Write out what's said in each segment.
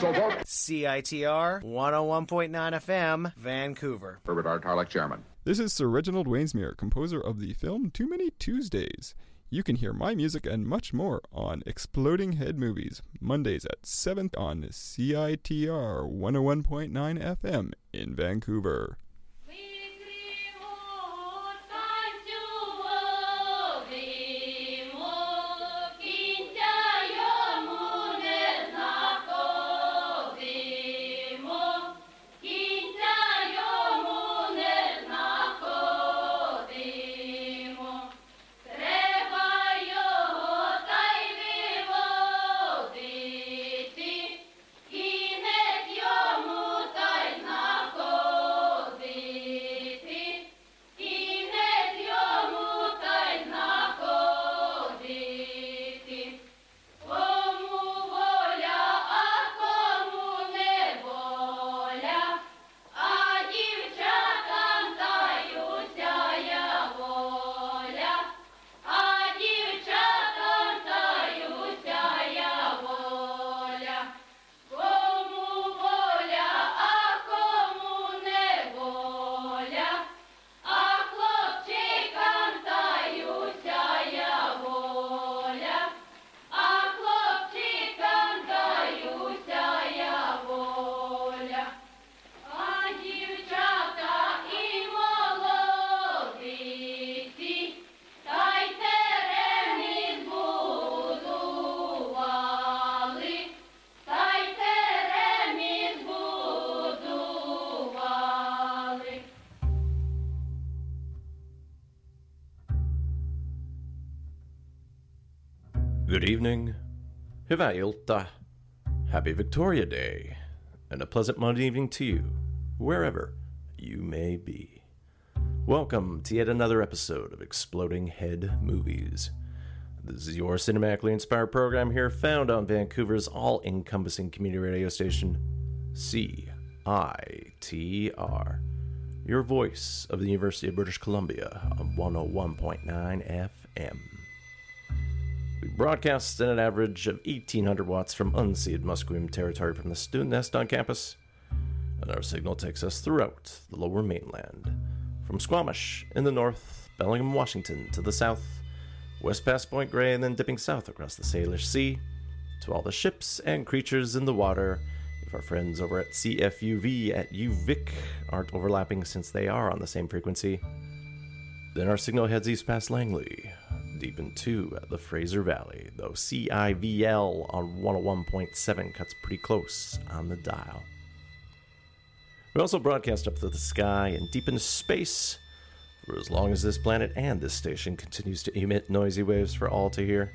So vote CITR 101.9 FM, Vancouver. Herbert R. Tarlek, Chairman. This is Sir Reginald Wainsmere, composer of the film Too Many Tuesdays. You can hear my music and much more on Exploding Head Movies, Mondays at 7 on CITR 101.9 FM in Vancouver. Hyvää ilta. Happy Victoria Day. And a pleasant Monday evening to you, wherever you may be. Welcome to yet another episode of Exploding Head Movies. This is your cinematically inspired program here, found on Vancouver's all encompassing community radio station, CITR. Your voice of the University of British Columbia on 101.9 FM. We broadcast at an average of 1800 watts from unceded Musqueam territory from the student nest on campus, and our signal takes us throughout the lower mainland. From Squamish in the north, Bellingham, Washington to the south, west past Point Grey, and then dipping south across the Salish Sea, to all the ships and creatures in the water. If our friends over at CFUV at UVic aren't overlapping since they are on the same frequency, then our signal heads east past Langley, deep into the Fraser Valley, though CIVL on 101.7 cuts pretty close on the dial. We also broadcast up to the sky and deep into space for as long as this planet and this station continues to emit noisy waves for all to hear.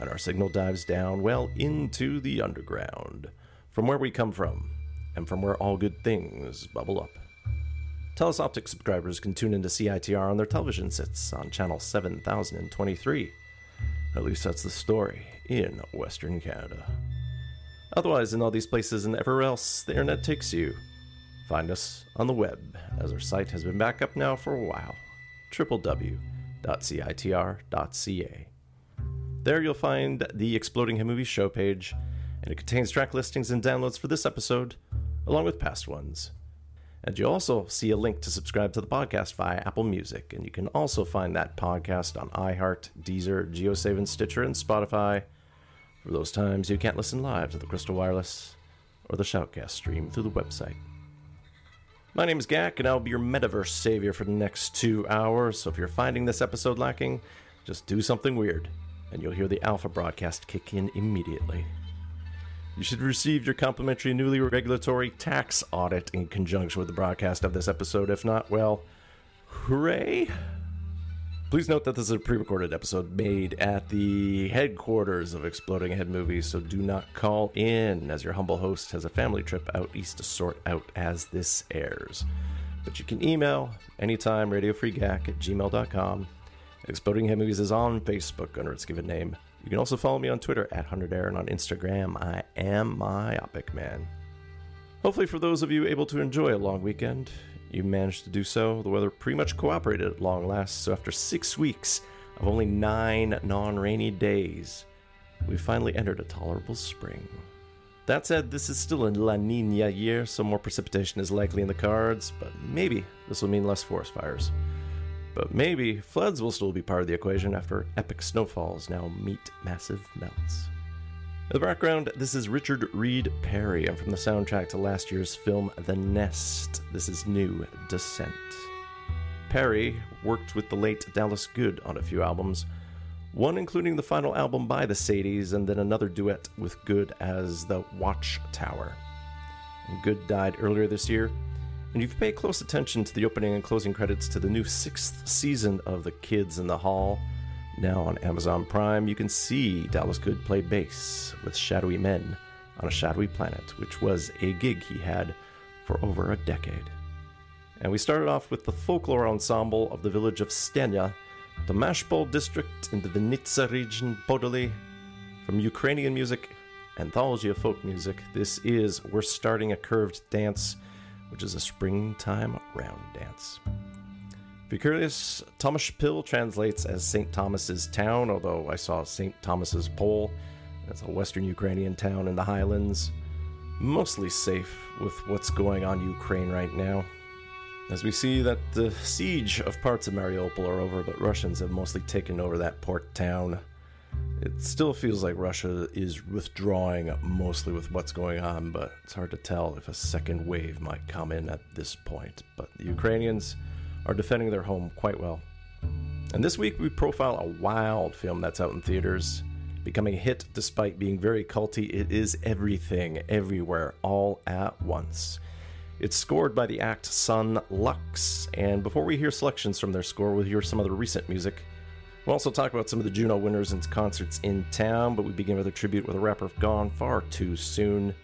And our signal dives down well into the underground, from where we come from, and from where all good things bubble up. Telus Optik subscribers can tune into CITR on their television sets on channel 7023. At least that's the story in Western Canada. Otherwise, in all these places and everywhere else the internet takes you, find us on the web, as our site has been back up now for a while www.citr.ca. There you'll find the Exploding Head Movie show page, and it contains track listings and downloads for this episode, along with past ones. And you'll also see a link to subscribe to the podcast via Apple Music. And you can also find that podcast on iHeart, Deezer, GeoSave, and Stitcher, and Spotify for those times you can't listen live to the Crystal Wireless or the Shoutcast stream through the website. My name is Gak, and I'll be your metaverse savior for the next two hours. So if you're finding this episode lacking, just do something weird, and you'll hear the alpha broadcast kick in immediately. You should receive your complimentary newly regulatory tax audit in conjunction with the broadcast of this episode. If not, well, hooray! Please note that this is a pre recorded episode made at the headquarters of Exploding Head Movies, so do not call in, as your humble host has a family trip out east to sort out as this airs. But you can email anytime radiofreegack at gmail.com. Exploding Head Movies is on Facebook under its given name. You can also follow me on Twitter at 100air and on Instagram, I am Myopic Man. Hopefully, for those of you able to enjoy a long weekend, you managed to do so. The weather pretty much cooperated at long last, so after six weeks of only nine non rainy days, we finally entered a tolerable spring. That said, this is still a La Nina year, so more precipitation is likely in the cards, but maybe this will mean less forest fires. But maybe floods will still be part of the equation after epic snowfalls now meet massive melts. In the background, this is Richard Reed Parry, and from the soundtrack to last year's film The Nest, this is New Descent. Parry worked with the late Dallas Good on a few albums, one including the final album by the Sadies, and then another duet with Good as the Watchtower. Good died earlier this year, and if you pay close attention to the opening and closing credits to the new sixth season of The Kids in the Hall, now on Amazon Prime, you can see Dallas Good play bass with Shadowy Men on a Shadowy Planet, which was a gig he had for over a decade. And we started off with the folklore ensemble of the village of Stenya Tomashpol district in the Vinnytsia region, Podoli. From Ukrainian music, anthology of folk music, this is We're Starting a Curved Dance, which is a springtime round dance. If you're curious, Thomas Pill translates as St. Thomas's Town, although I saw St. Thomas's Pole. That's a western Ukrainian town in the highlands. Mostly safe with what's going on Ukraine right now. As we see that the siege of parts of Mariupol are over, but Russians have mostly taken over that port town. It still feels like Russia is withdrawing mostly with what's going on, but it's hard to tell if a second wave might come in at this point. But the Ukrainians are defending their home quite well. And this week we profile a wild film that's out in theaters, becoming a hit despite being very culty. It is everything, everywhere, all at once. It's scored by the act Son Lux, and before we hear selections from their score, we'll hear some of the recent music. We'll also talk about some of the Juno winners and concerts in town, but we begin with a tribute with a rapper gone far too soon.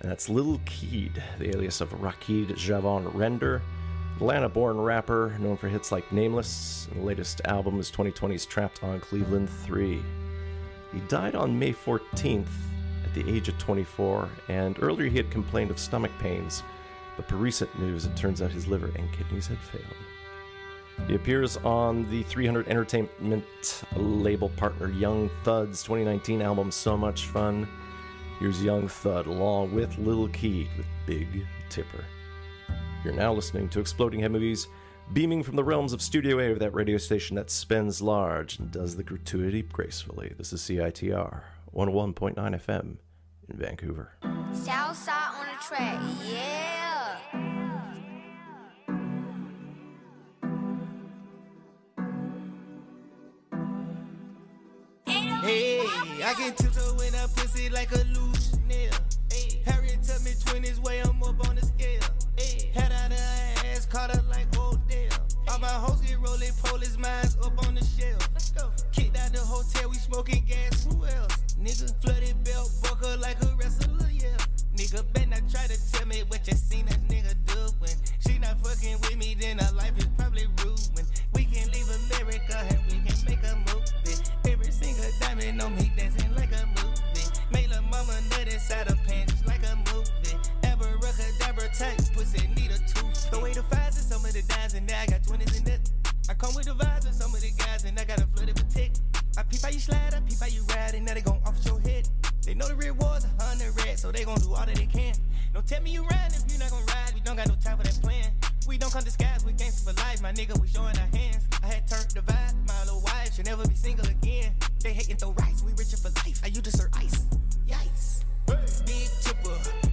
And that's Lil Keed, the alias of Raqhid Jevon Render, Atlanta born rapper known for hits like Nameless, and the latest album is 2020's Trapped on Cleveland 3. He died on May 14th at the age of 24, and earlier he had complained of stomach pains but per recent news, it turns out his liver and kidneys had failed. He appears on the 300 Entertainment label partner Young Thug's 2019 album So Much Fun. Here's Young Thud along with Lil Keed with Big Tipper. You're now listening to Exploding Head Movies, beaming from the realms of Studio A of that radio station that spends large and does the gratuity gracefully. This is CITR 101.9 FM in Vancouver. Southside on the track, yeah. I can tiptoe when I pussy like a loose nail. Hey, Harriet tell me 20s way I'm up on the scale. Hey, had out her ass, caught her like Odell. All my hoes get rolling, police mines up on the shelf. Let's go. Kicked out the hotel, we smoking gas. Who else? Nigga, flooded belt, buckle like a wrestler, yeah. Nigga, better not try to tell me what you seen that nigga do when she not fucking with me, then her life is probably ruined. We can leave America and we can make a movie. Every single diamond on me inside her pants like a movie. Abracadabra tight, pussy need a tooth. The way the fives and some of the dimes and now I got 20s in it. I come with the vibes with some of the guys and I got a flooded protect. I peep how you slide, I peep how you ride, and now they gon' off your head. They know the rewards a hundred rats, so they gon' do all that they can. Don't tell me you ride if you not gon' ride. We don't got no time for that plan. We don't come disguised, we gangsters for life. My nigga, we showing our hands. I had turned the vibe, my little wife should never be single again. They hating throw rice, we richer for life. I used to serve ice. Yikes. Big tipper,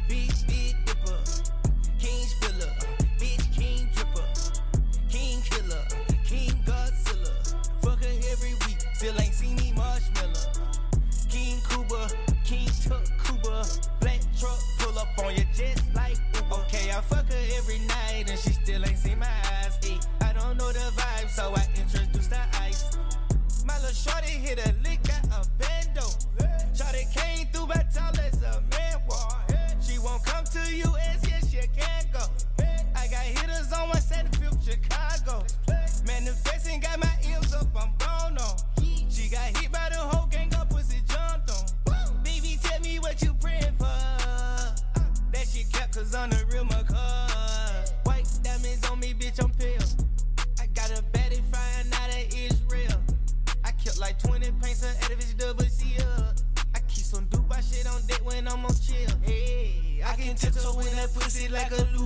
like a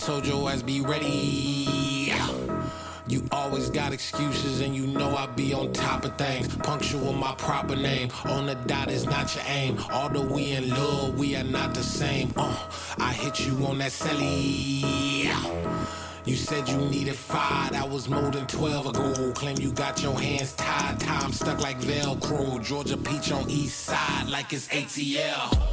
Told your ass be ready. You always got excuses and you know I be on top of things. Punctual my proper name. On the dot is not your aim. Although we in love, we are not the same. Uh, I hit you on that celly. You said you needed five, that was more than 12 ago. Claim you got your hands tied, time stuck like Velcro. Georgia Peach on east side like it's ATL.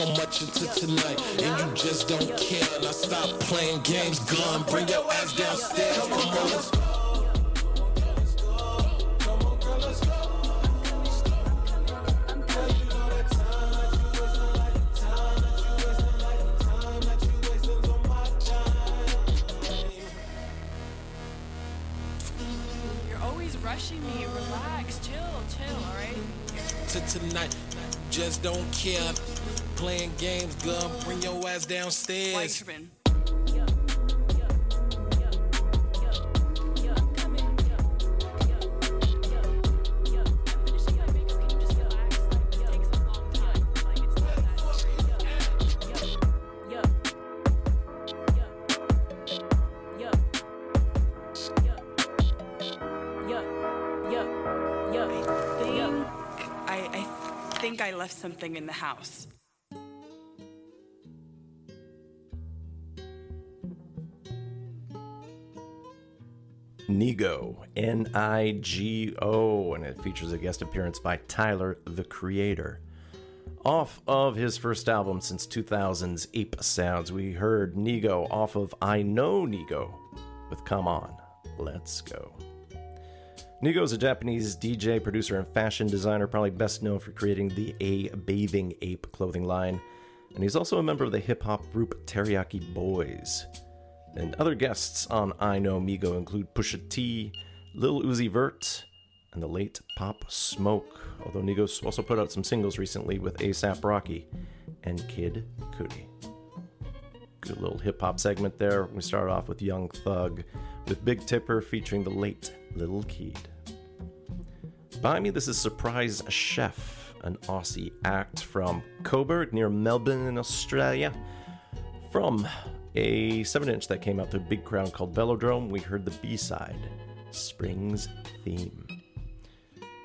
so much into tonight, and you just don't care. I stop playing games, gun, bring your ass down. ass downstairs. Nigo, N I G O, and it features a guest appearance by Tyler the Creator. Off of his first album since 2000's Ape Sounds, we heard Nigo off of I Know Nigo with Come On, Let's Go. Nigo is a Japanese DJ, producer, and fashion designer, probably best known for creating the A Bathing Ape clothing line. And he's also a member of the hip hop group Teriyaki Boyz. And other guests on I Know Nigo include Pusha T, Lil Uzi Vert, and the late Pop Smoke. Although Nigo's also put out some singles recently with ASAP Rocky and Kid Cudi. Good little hip hop segment there. We start off with Young Thug with Big Tipper featuring the late Lil Keed. Behind me, this is Surprise Chef, an Aussie act from Coburg near Melbourne in Australia. From a 7 inch that came out a Big Crown called Velodrome, we heard the B side, Spring's Theme.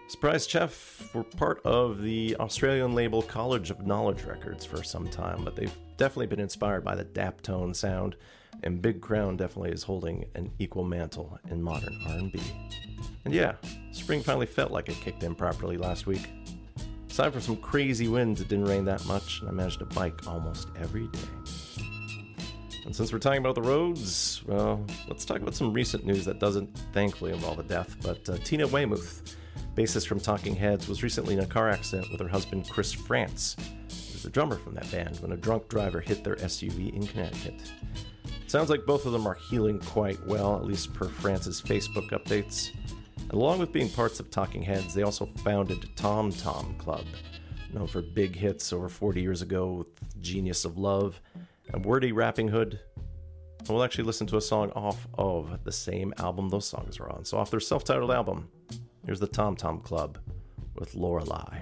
Surprise Chef were part of the Australian label College of Knowledge Records for some time, but they've definitely been inspired by the Daptone sound, and Big Crown definitely is holding an equal mantle in modern R&B. And yeah, spring finally felt like it kicked in properly last week. Aside from some crazy winds, it didn't rain that much, and I managed to bike almost every day. And since we're talking about the roads, well, let's talk about some recent news that doesn't thankfully involve a death, but uh, Tina Weymouth bassist from Talking Heads, was recently in a car accident with her husband Chris Frantz, who's the drummer from that band, when a drunk driver hit their SUV in Connecticut. sounds like both of them are healing quite well, at least per Frantz's Facebook updates. And along with being parts of Talking Heads, they also founded Tom Tom Club, known for big hits over 40 years ago with Genius of Love and Wordy Rappinghood. And we'll actually listen to a song off of the same album those songs are on. So, off their self titled album, Here's the Tom Tom Club with Lorelei.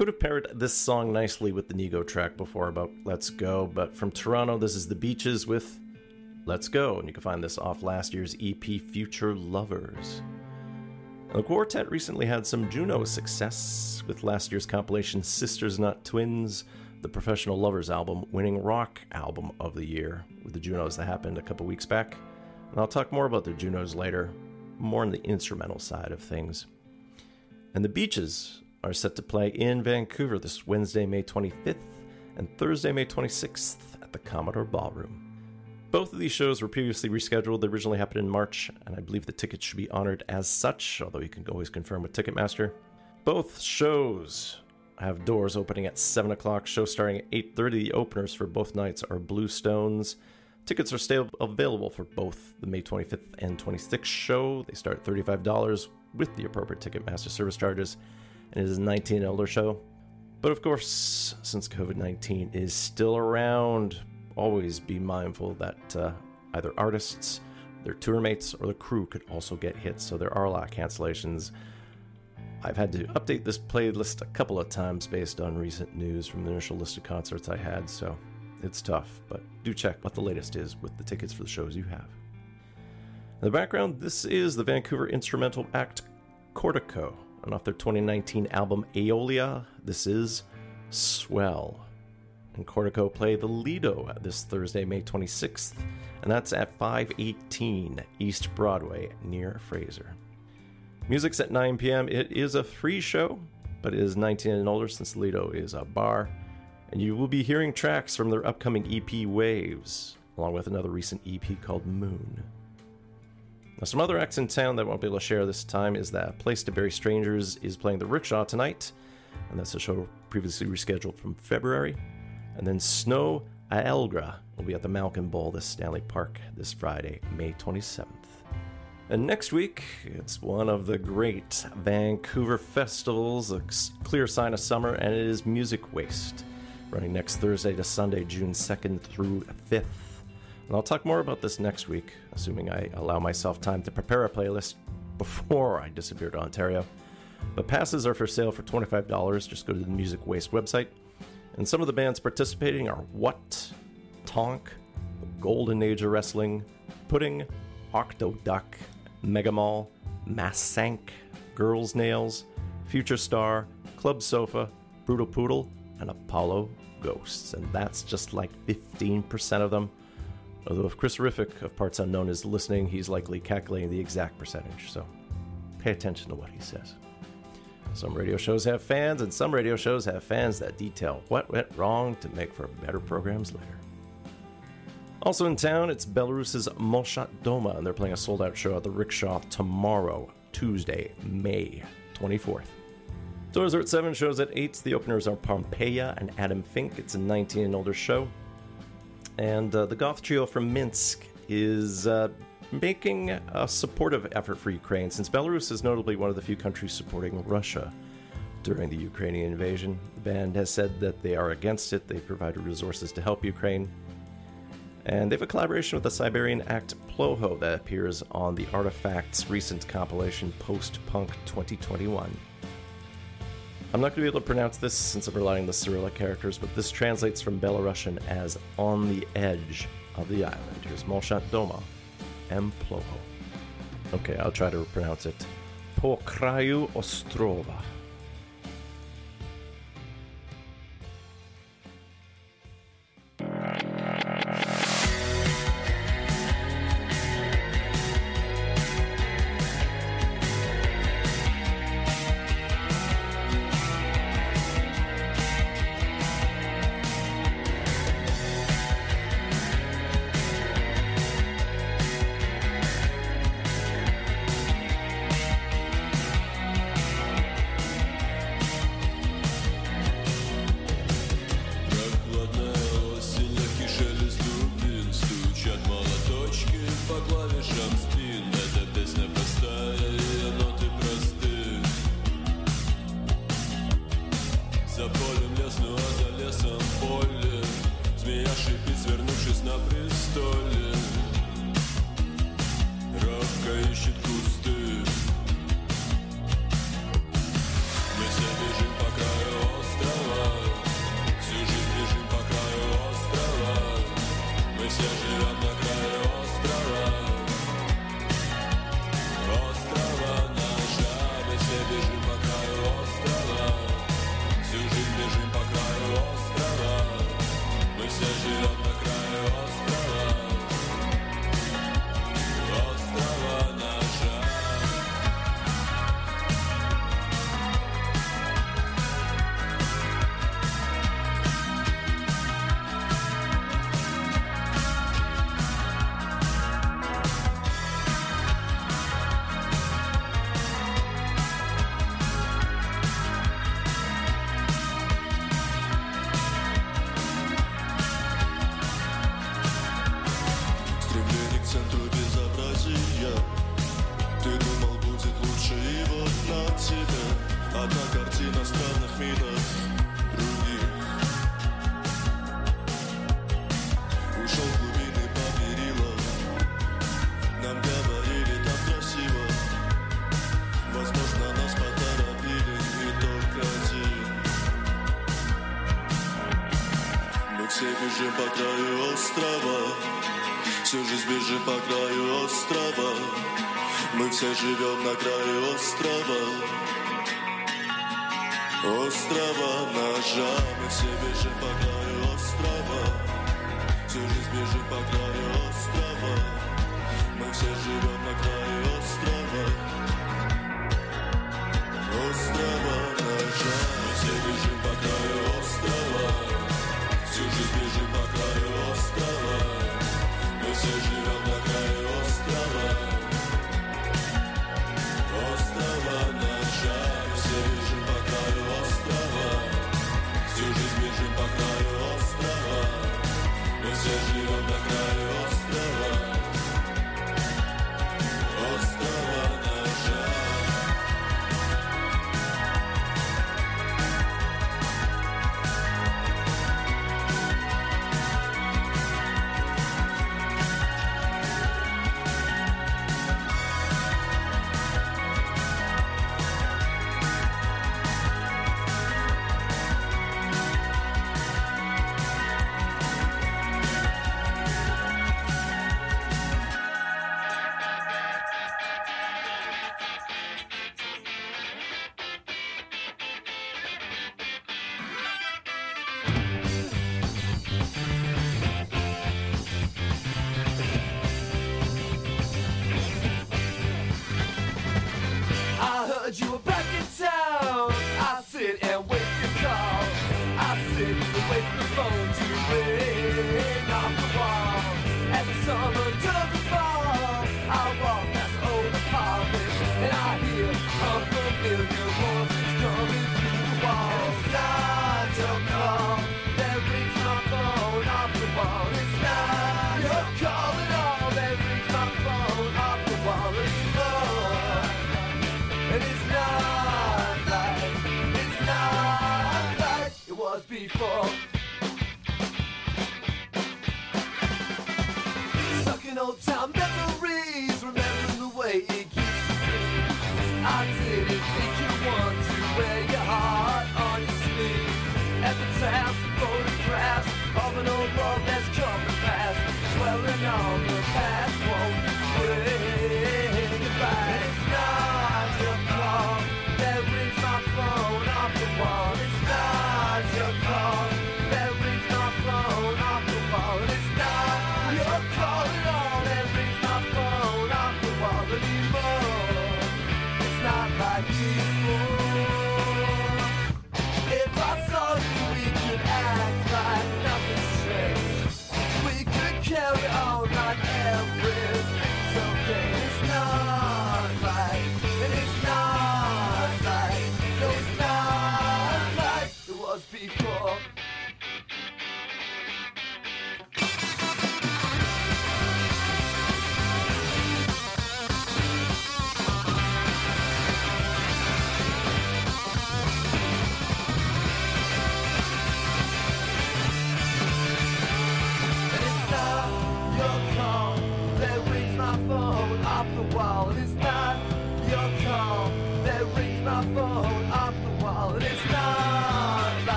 Could have paired this song nicely with the Nigo track before about Let's Go, but from Toronto, this is The Beaches with Let's Go, and you can find this off last year's EP Future Lovers. The quartet recently had some Juno success with last year's compilation Sisters Not Twins, the Professional Lovers album, winning Rock Album of the Year with the Junos that happened a couple weeks back. And I'll talk more about the Junos later, more on the instrumental side of things. And the Beaches are set to play in Vancouver this Wednesday, May 25th, and Thursday, May 26th at the Commodore Ballroom. Both of these shows were previously rescheduled. They originally happened in March, and I believe the tickets should be honored as such, although you can always confirm with Ticketmaster. Both shows have doors opening at 7 o'clock, show starting at 8.30. The openers for both nights are Blue Stones. Tickets are still available for both the May 25th and 26th show. They start $35 with the appropriate Ticketmaster service charges and it is a 19 and older show. But of course, since COVID 19 is still around, always be mindful that uh, either artists, their tour mates, or the crew could also get hit, so there are a lot of cancellations. I've had to update this playlist a couple of times based on recent news from the initial list of concerts I had, so it's tough, but do check what the latest is with the tickets for the shows you have. In the background, this is the Vancouver instrumental act Cortico, and off their 2019 album Aeolia, this is Swell. And Cortico play the Lido this Thursday, May 26th, and that's at 518 East Broadway near Fraser. Music's at 9 p.m. It is a free show, but it is 19 and older since Lido is a bar. And you will be hearing tracks from their upcoming EP Waves, along with another recent EP called Moon. Now, some other acts in town that won't be able to share this time is that Place to Bury Strangers is playing the Rickshaw tonight, and that's a show previously rescheduled from February. And then Snoh Aalegra will be at the Malkin Bowl this Stanley Park this Friday, May 27th. And next week, it's one of the great Vancouver festivals, a clear sign of summer, and it is Music Waste, running next Thursday to Sunday, June 2nd through 5th. And I'll talk more about this next week, assuming I allow myself time to prepare a playlist before I disappear to Ontario. But passes are for sale for $25. Just go to the Music Waste website. And some of the bands participating are What, Tonk, Golden Age of Wrestling, Pudding, Octoduck, Megamall, Massank, Girls Nails, Future Star, Club Sofa, Brutal Poodle, and Apollo Ghosts. And that's just like 15% of them. Although if Chris Riffick of Parts Unknown is listening, he's likely calculating the exact percentage, so pay attention to what he says. Some radio shows have fans, and some radio shows have fans that detail what went wrong to make for better programs later. Also in town, it's Belarus's Molchat Doma, and they're playing a sold out show at the Rickshaw tomorrow, Tuesday, May 24th. Doors are at 7, shows at 8. The openers are Pompeia and Adam Fink. It's a 19 and older show. And uh, the goth trio from Minsk is uh, making a supportive effort for Ukraine, since Belarus is notably one of the few countries supporting Russia during the Ukrainian invasion. The band has said that they are against it, they've provided resources to help Ukraine. And they have a collaboration with the Siberian act Ploho that appears on the Artoffact's recent compilation Post Punk 2021. I'm not going to be able to pronounce this since I'm relying on the Cyrillic characters, but this translates from Belarusian as on the edge of the island. Here's Molchat Doma and Ploho. Okay, I'll try to pronounce it. Po kraju ostrova.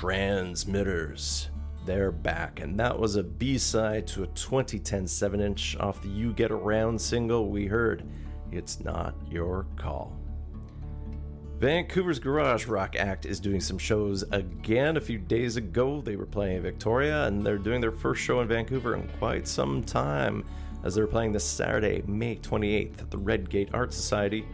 Tranzmitors. They're back, and that was a B side to a 2010 7 inch off the You Get Around single we heard. It's Not Your Call. Vancouver's Garage Rock Act is doing some shows again. A few days ago, they were playing Victoria, and they're doing their first show in Vancouver in quite some time, as they're playing this Saturday, May 28th, at the Redgate Art Society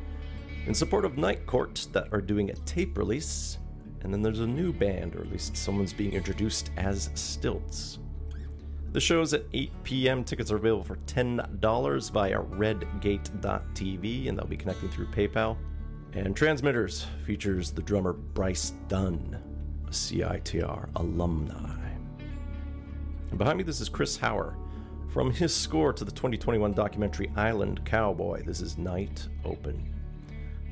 in support of Night Court, that are doing a tape release and then there's a new band, or at least someone's being introduced as Stilts. The show's at 8 p.m. Tickets are available for $10 via redgate.tv, and they'll be connecting through PayPal. And Tranzmitors features the drummer Bryce Dunn, a CITR alumni. And behind me, this is Chris Hauer. From his score to the 2021 documentary Island Cowboy, this is Night Open.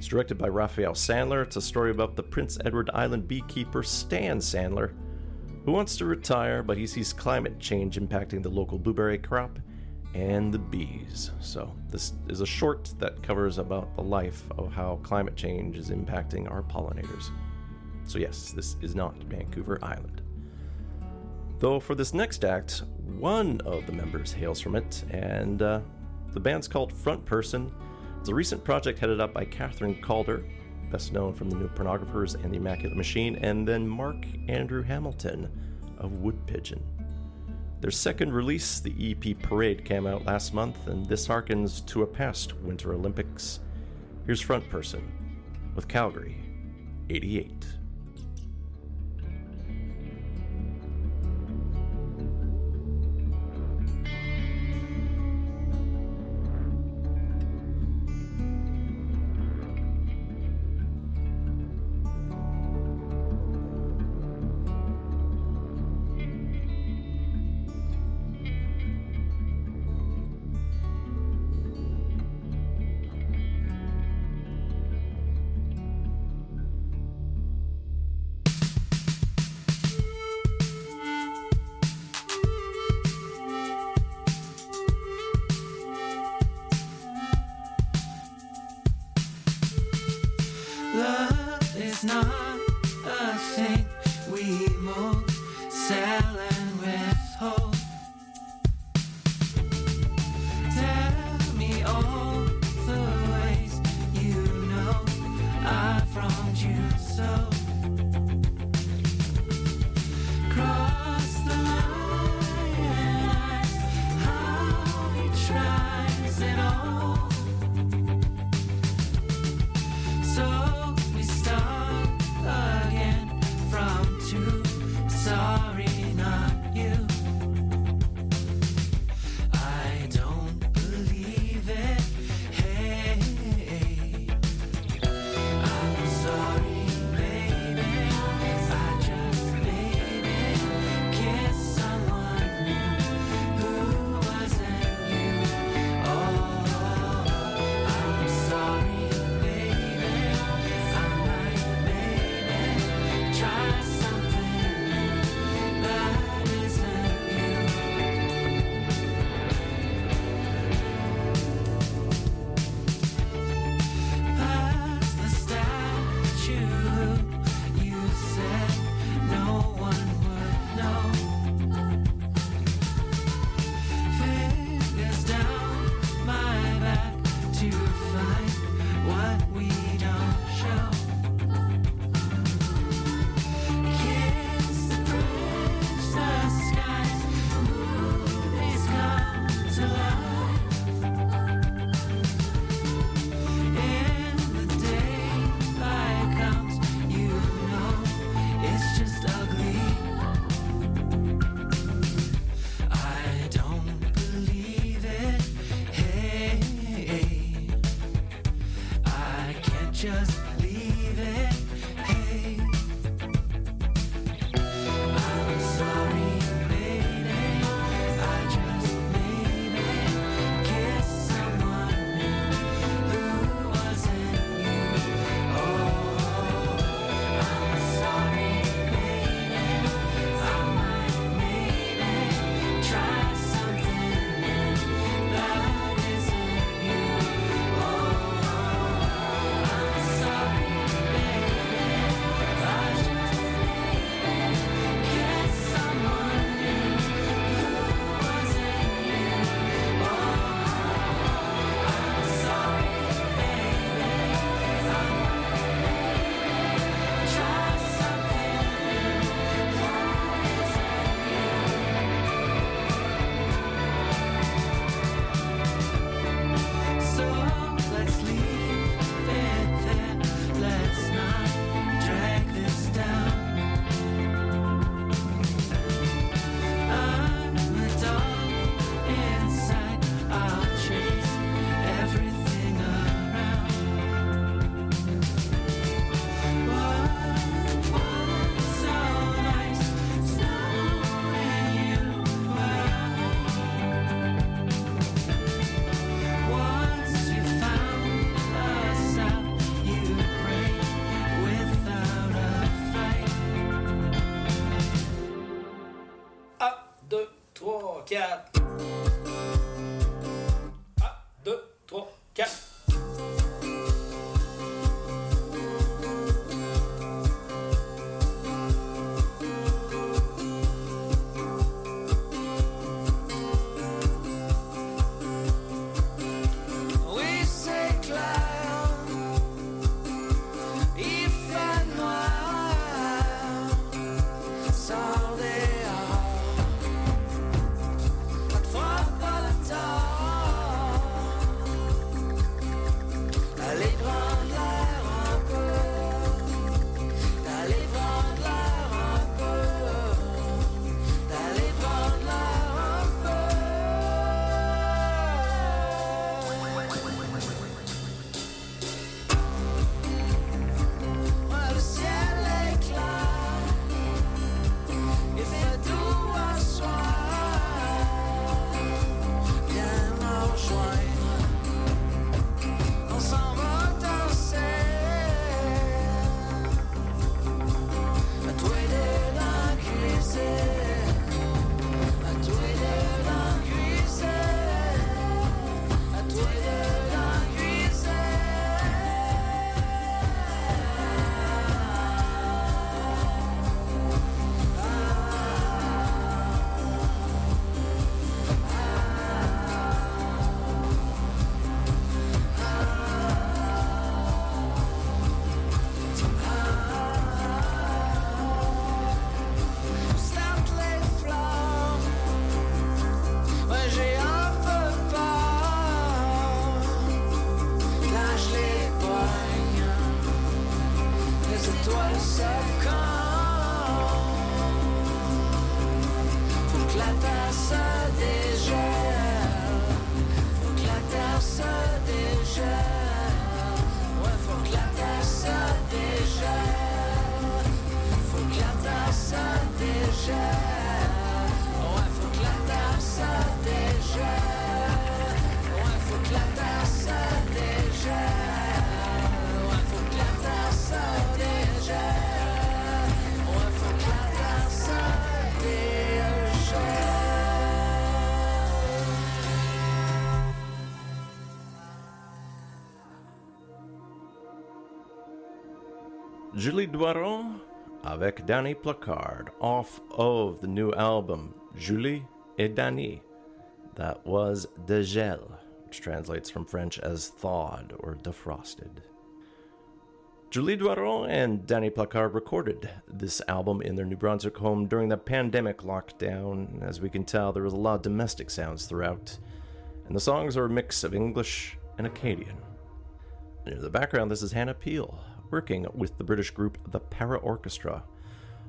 It's directed by Raphael Sandler. It's a story about the Prince Edward Island beekeeper Stan Sandler, who wants to retire, but he sees climate change impacting the local blueberry crop and the bees. So, this is a short that covers about the life of how climate change is impacting our pollinators. So, yes, this is not Vancouver Island. Though for this next act, one of the members hails from it, and uh, the band's called Frontperson. It's a recent project headed up by Kathryn Calder, best known from the New Pornographers and the Immaculate Machine, and then Mark Andrew Hamilton of Woodpigeon. Their second release, the EP Parade, came out last month, and this harkens to a past Winter Olympics. Here's Frontperson with Calgary 88. Julie Doiron avec Dany Placard off of the new album Julie et Dany. That was Dégèle, which translates from French as thawed or defrosted. Julie Doiron and Dany Placard recorded this album in their New Brunswick home during the pandemic lockdown. As we can tell, there was a lot of domestic sounds throughout, and the songs are a mix of English and Acadian. In the background, this is Hannah Peel, working with the British group The Paraorchestra.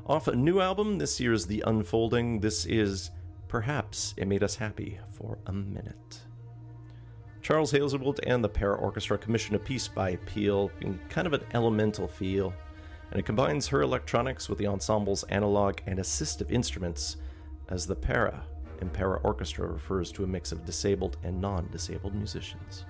Off a new album, this year's The Unfolding, this is Perhaps It Made Us Happy for a Minute. Charles Hazlewood and the Paraorchestra commissioned a piece by Peel in kind of an elemental feel, and it combines her electronics with the ensemble's analog and assistive instruments, as the Para and Paraorchestra refers to a mix of disabled and non disabled musicians.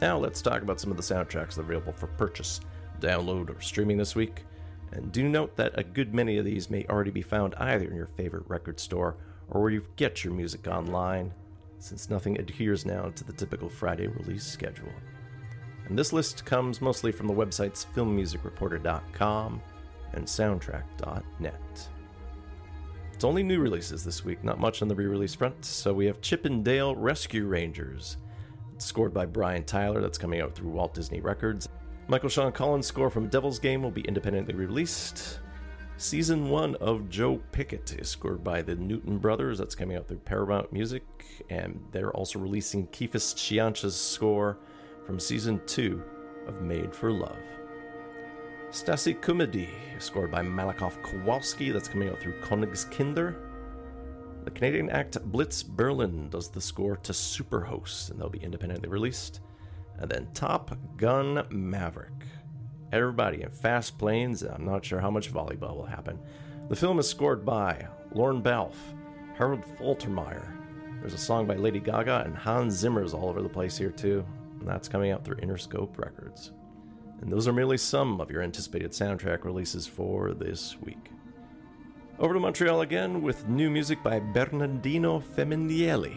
Now let's talk about some of the soundtracks available for purchase, download, or streaming this week. And do note that a good many of these may already be found either in your favorite record store or where you get your music online, since nothing adheres now to the typical Friday release schedule. And this list comes mostly from the websites filmmusicreporter.com and soundtrack.net. It's only new releases this week, not much on the re release front, so we have Chip and Dale Rescue Rangers. Scored by Brian Tyler, that's coming out through Walt Disney Records. Michael Sean Collins' score from Devil's Game will be independently released. Season 1 of Joe Pickett is scored by the Newton Brothers, that's coming out through Paramount Music, and they're also releasing Keefus Ciancia's score from Season 2 of Made for Love. Stasikomödie is scored by Malakoff Kowalski, that's coming out through Königskinder. The Canadian act Blitz Berlin does the score to Superhost, and they'll be independently released. And then Top Gun Maverick. Everybody in fast planes, I'm not sure how much volleyball will happen. The film is scored by Lorne Balfe, Harold Faltermeyer. There's a song by Lady Gaga, and Hans Zimmer's all over the place here too. And that's coming out through Interscope Records. And those are merely some of your anticipated soundtrack releases for this week. Over to Montreal again with new music by Bernardino Femminielli,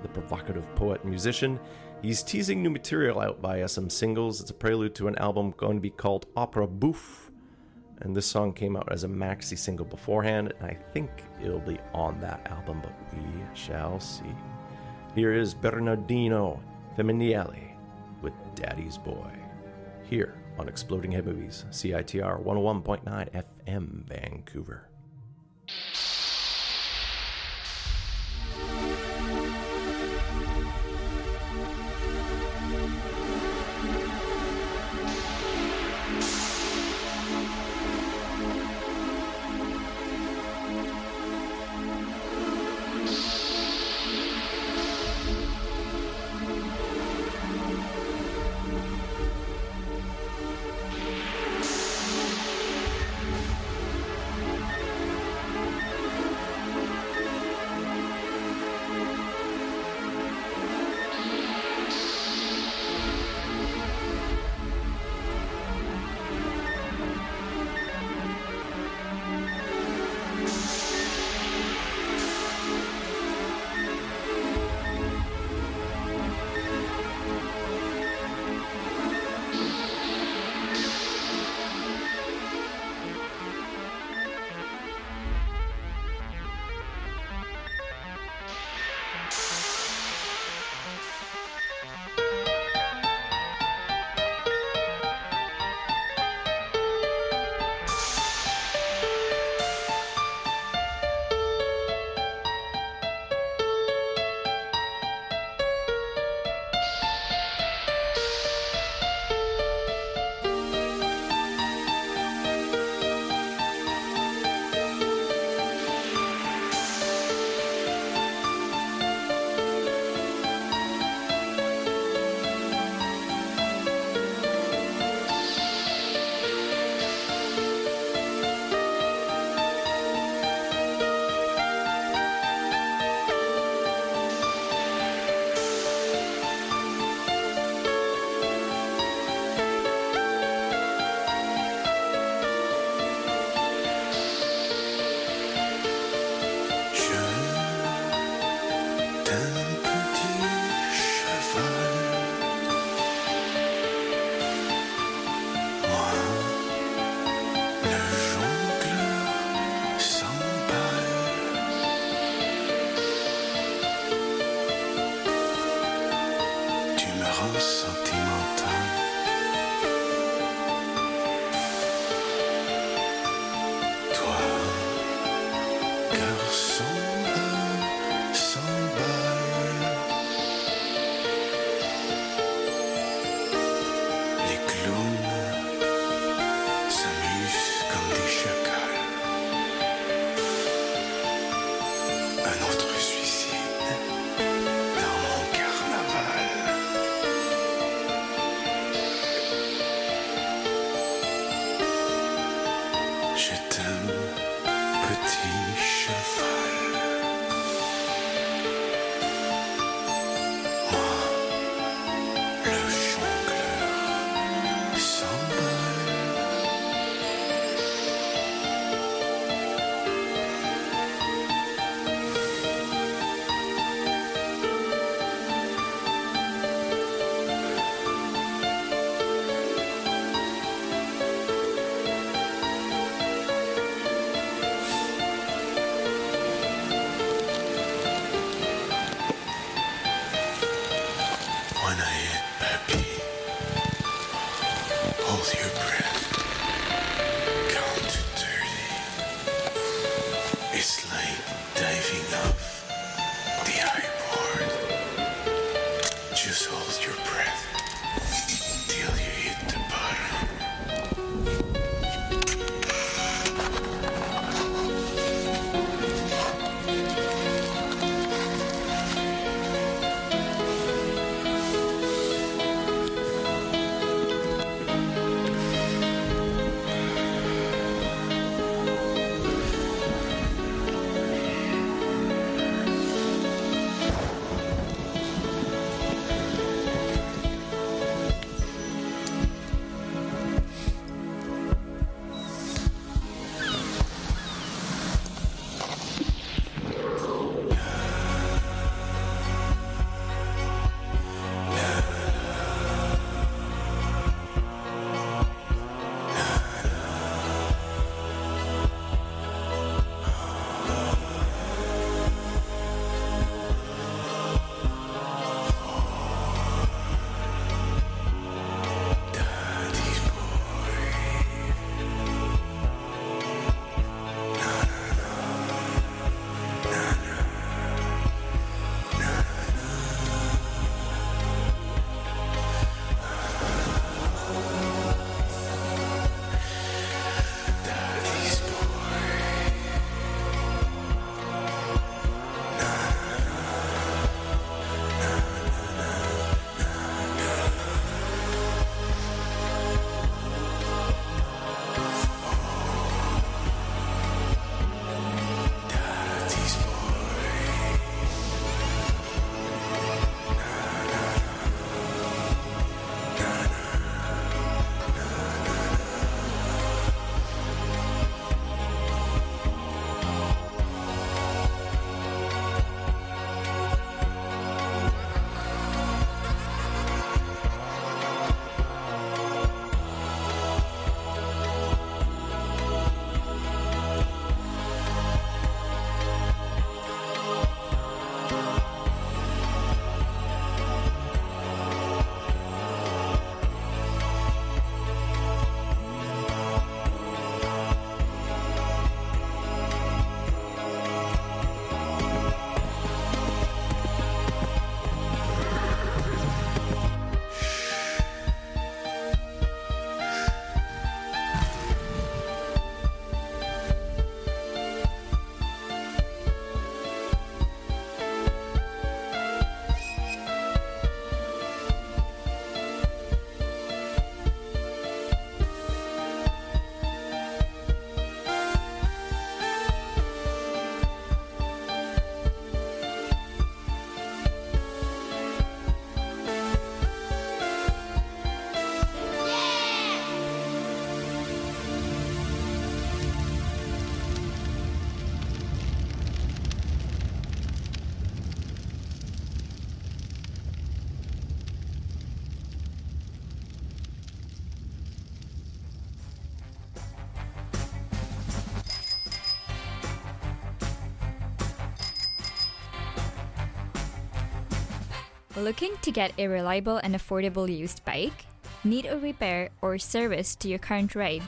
the provocative poet and musician. He's teasing new material out via uh, some singles. It's a prelude to an album going to be called Opera Bouffe. And this song came out as a maxi single beforehand, and I think it'll be on that album, but we shall see. Here is Bernardino Femminielli with Daddy's Boy. Here on Exploding Head Movies, CITR 101.9 FM, Vancouver you Looking to get a reliable and affordable used bike? Need a repair or service to your current ride?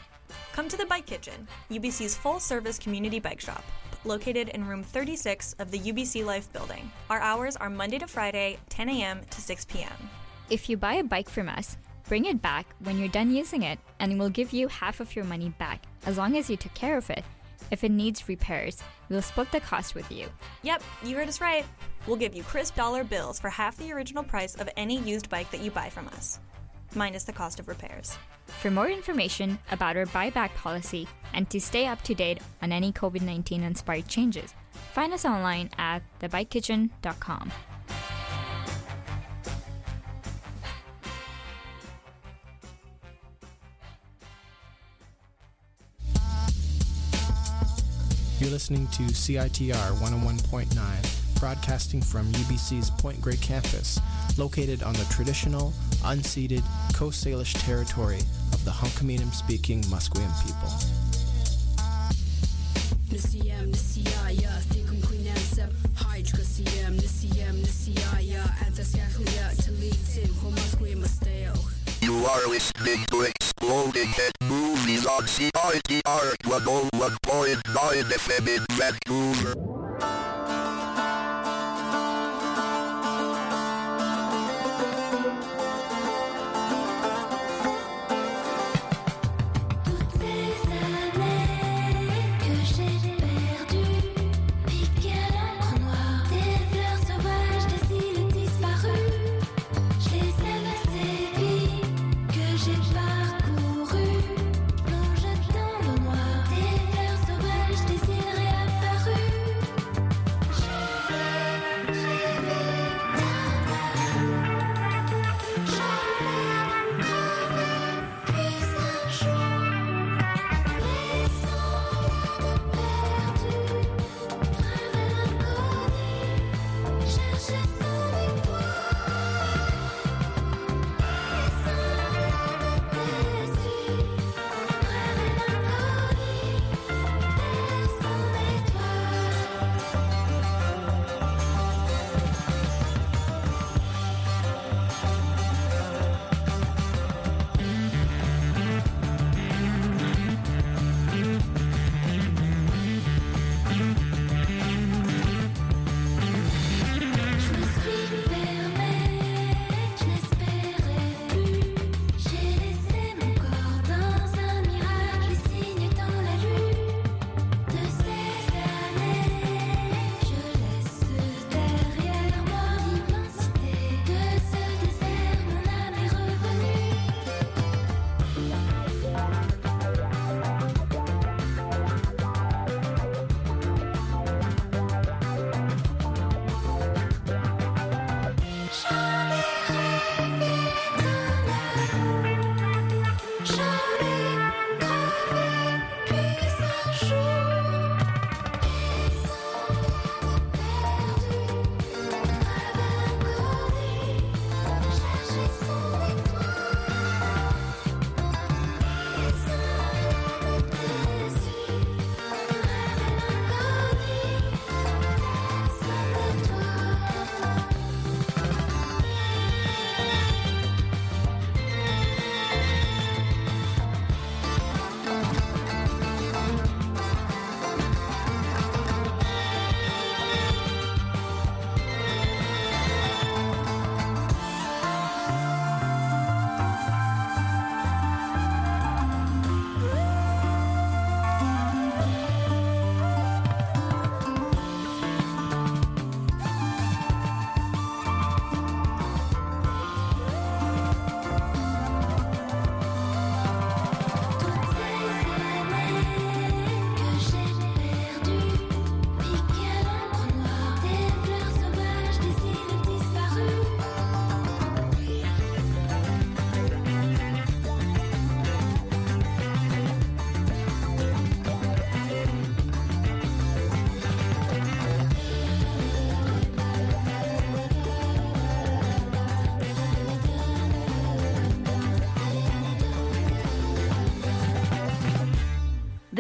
Come to the Bike Kitchen, UBC's full service community bike shop, located in room 36 of the UBC Life building. Our hours are Monday to Friday, 10 a.m. to 6 p.m. If you buy a bike from us, bring it back when you're done using it and we'll give you half of your money back as long as you took care of it. If it needs repairs, we'll split the cost with you. Yep, you heard us right. We'll give you crisp dollar bills for half the original price of any used bike that you buy from us, minus the cost of repairs. For more information about our buyback policy and to stay up to date on any COVID 19 inspired changes, find us online at thebikekitchen.com. You're listening to CITR 101.9, broadcasting from UBC's Point Grey campus, located on the traditional, unceded Coast Salish territory of the Hunkaminam speaking Musqueam people. Nisiyam, nisiyaya, thikum queenam sep, hide kasiyam, nisiyam, nisiyaya, anthasyakuya, talitim, homasquim asteo. You are listening to Exploding Head Movies on CITR 101.9 FM in Vancouver.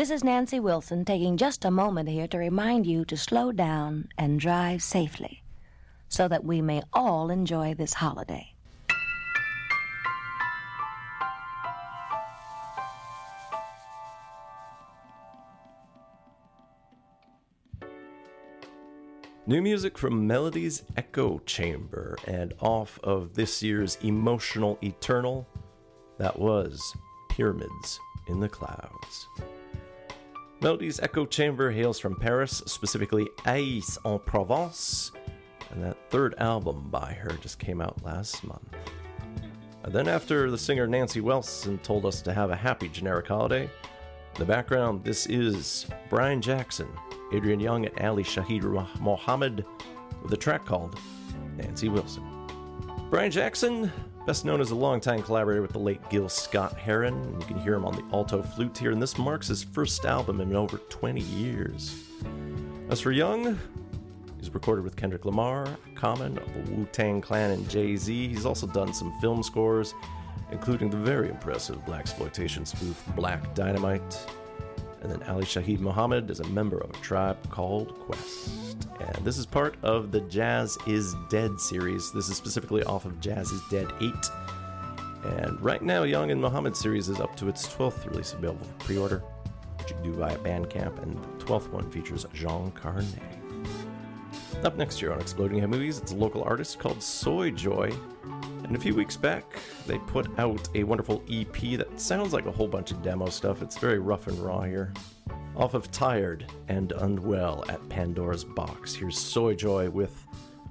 This is Nancy Wilson taking just a moment here to remind you to slow down and drive safely. so that we may all enjoy this holiday. New music from Melody's Echo Chamber and off of this year's Emotional Eternal, that was Pyramids in the Clouds. Melody's Echo Chamber hails from Paris, specifically Aix en Provence, and that third album by her just came out last month. And then, after the singer Nancy Wilson told us to have a happy generic holiday, in the background, this is Brian Jackson, Adrian Younge, and Ali Shaheed Muhammad with a track called Nancy Wilson. Brian Jackson, best known as a longtime collaborator with the late Gil Scott Heron. You can hear him on the alto flute here, and this marks his first album in over 20 years. As for Younge, he's recorded with Kendrick Lamar, Common, the Wu Tang Clan, and Jay Z. He's also done some film scores, including the very impressive blaxploitation spoof Black Dynamite. And then Ali Shaheed Muhammad is a member of a tribe called Quest. And this is part of the Jazz is Dead series. This is specifically off of Jazz is Dead 8. And right now, Younge and Muhammad series is up to its 12th release available for pre order, which you can do via Bandcamp. And the 12th one features Jean Carnet. Up next year on Exploding Head Movies, it's a local artist called Soy Joy. And a few weeks back, they put out a wonderful EP that sounds like a whole bunch of demo stuff. It's very rough and raw here. Off of Tired and Unwell at Pandora's Box, here's Soy Joy with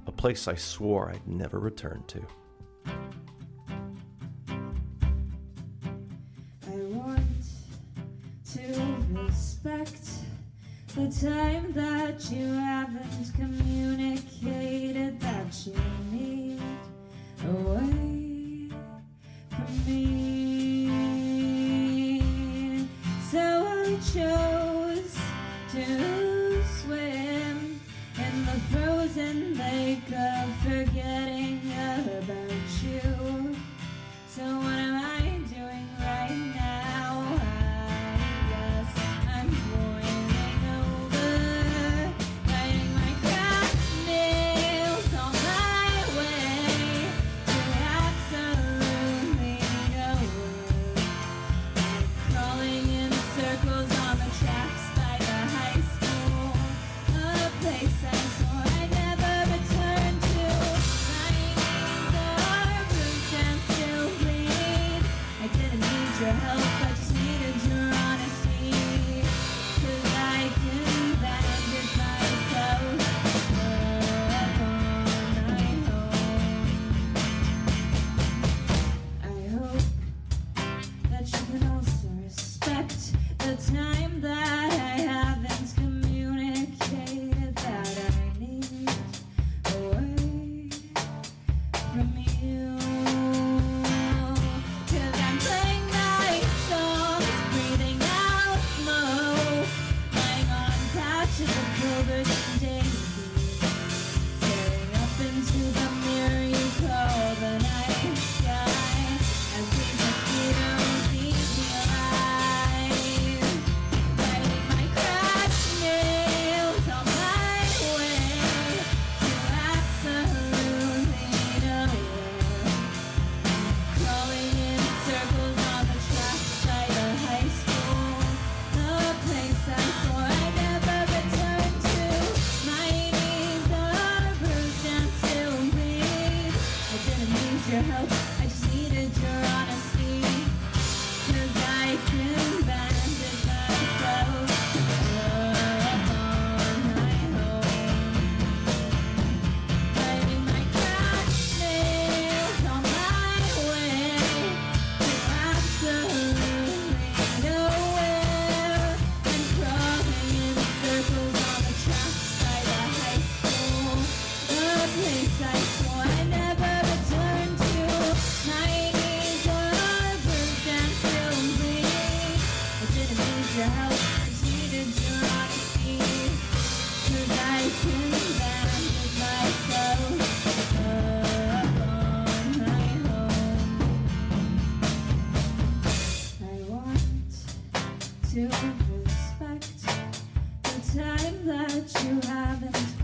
A Place I Swore I'd Never Return to. I want to respect the time that you haven't communicated that you need away from me. To respect the time that you haven't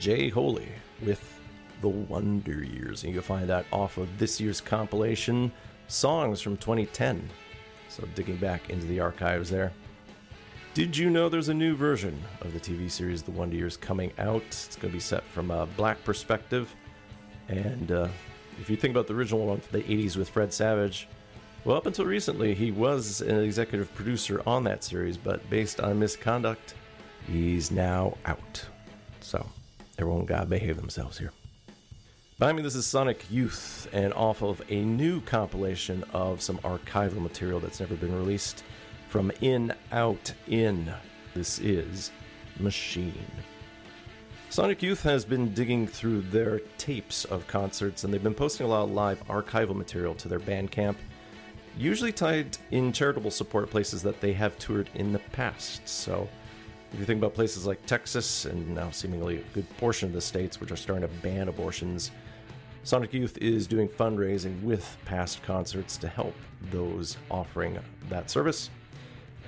Jay Holy with The Wonder Years. And you can find that off of this year's compilation, Songs from 2010. So digging back into the archives there. Did you know there's a new version of the TV series The Wonder Years coming out? It's going to be set from a black perspective. And uh, if you think about the original one from the 80s with Fred Savage, well, up until recently, he was an executive producer on that series, but based on misconduct, he's now out. So, everyone gotta behave themselves here. Behind me, this is Sonic Youth, and off of a new compilation of some archival material that's never been released from In, Out, In. This is Machine. Sonic Youth has been digging through their tapes of concerts, and they've been posting a lot of live archival material to their Bandcamp, usually tied in charitable support places that they have toured in the past. So, if you think about places like Texas and now seemingly a good portion of the states which are starting to ban abortions, Sonic Youth is doing fundraising with past concerts to help those offering that service.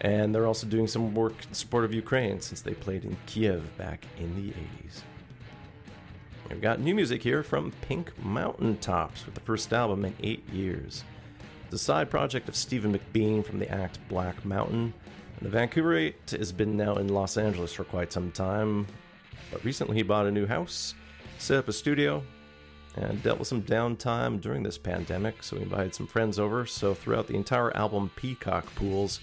And they're also doing some work in support of Ukraine since they played in Kiev back in the 80s. We've got new music here from Pink Mountaintops with the first album in eight years. The side project of Stephen McBean from the act Black Mountain. The Vancouverite has been now in Los Angeles for quite some time, but recently he bought a new house, set up a studio, and dealt with some downtime during this pandemic, so he invited some friends over. So throughout the entire album Peacock Pools,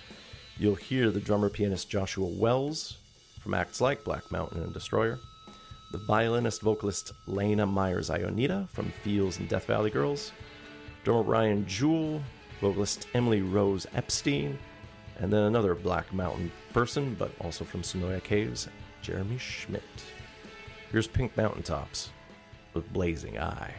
you'll hear the drummer pianist Joshua Wells from acts like Black Mountain and Destroyer, the violinist vocalist Lena Myers Ionita from Fields and Death Valley Girls, drummer Ryan Jewell, vocalist Emily Rose Epstein, and then another Black Mountain person, but also from Sinoia Caves, Jeremy Schmidt. Here's Pink Mountaintops with Blazing Eye.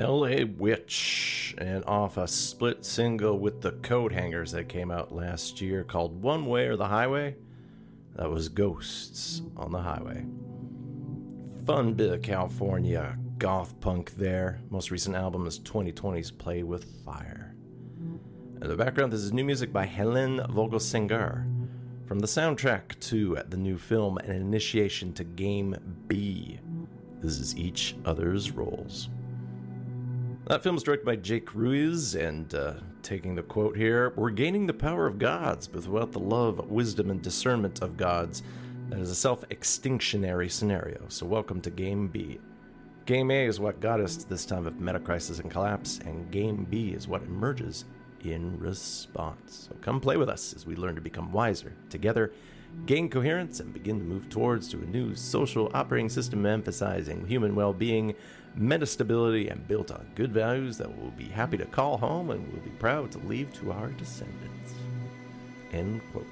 LA Witch, and off a split single with the Coathangers that came out last year called One Way or the Highway. That was Ghosts on the Highway. Fun bit of California goth punk there. Most recent album is 2020's Play with Fire. In the background, this is new music by Helen Vogelsinger from the soundtrack to the new film An Initiation to Game B. This is Each Other's Roles. That film is directed by Jake Ruiz, and uh, taking the quote here, we're gaining the power of gods, but without the love, wisdom, and discernment of gods. That is a self extinctionary scenario, so welcome to Game B. Game A is what got us to this time of metacrisis and collapse, and Game B is what emerges in response. So come play with us as we learn to become wiser, together, gain coherence, and begin to move towards to a new social operating system emphasizing human well-being, metastability, and built on good values that we'll be happy to call home and we'll be proud to leave to our descendants. End quote.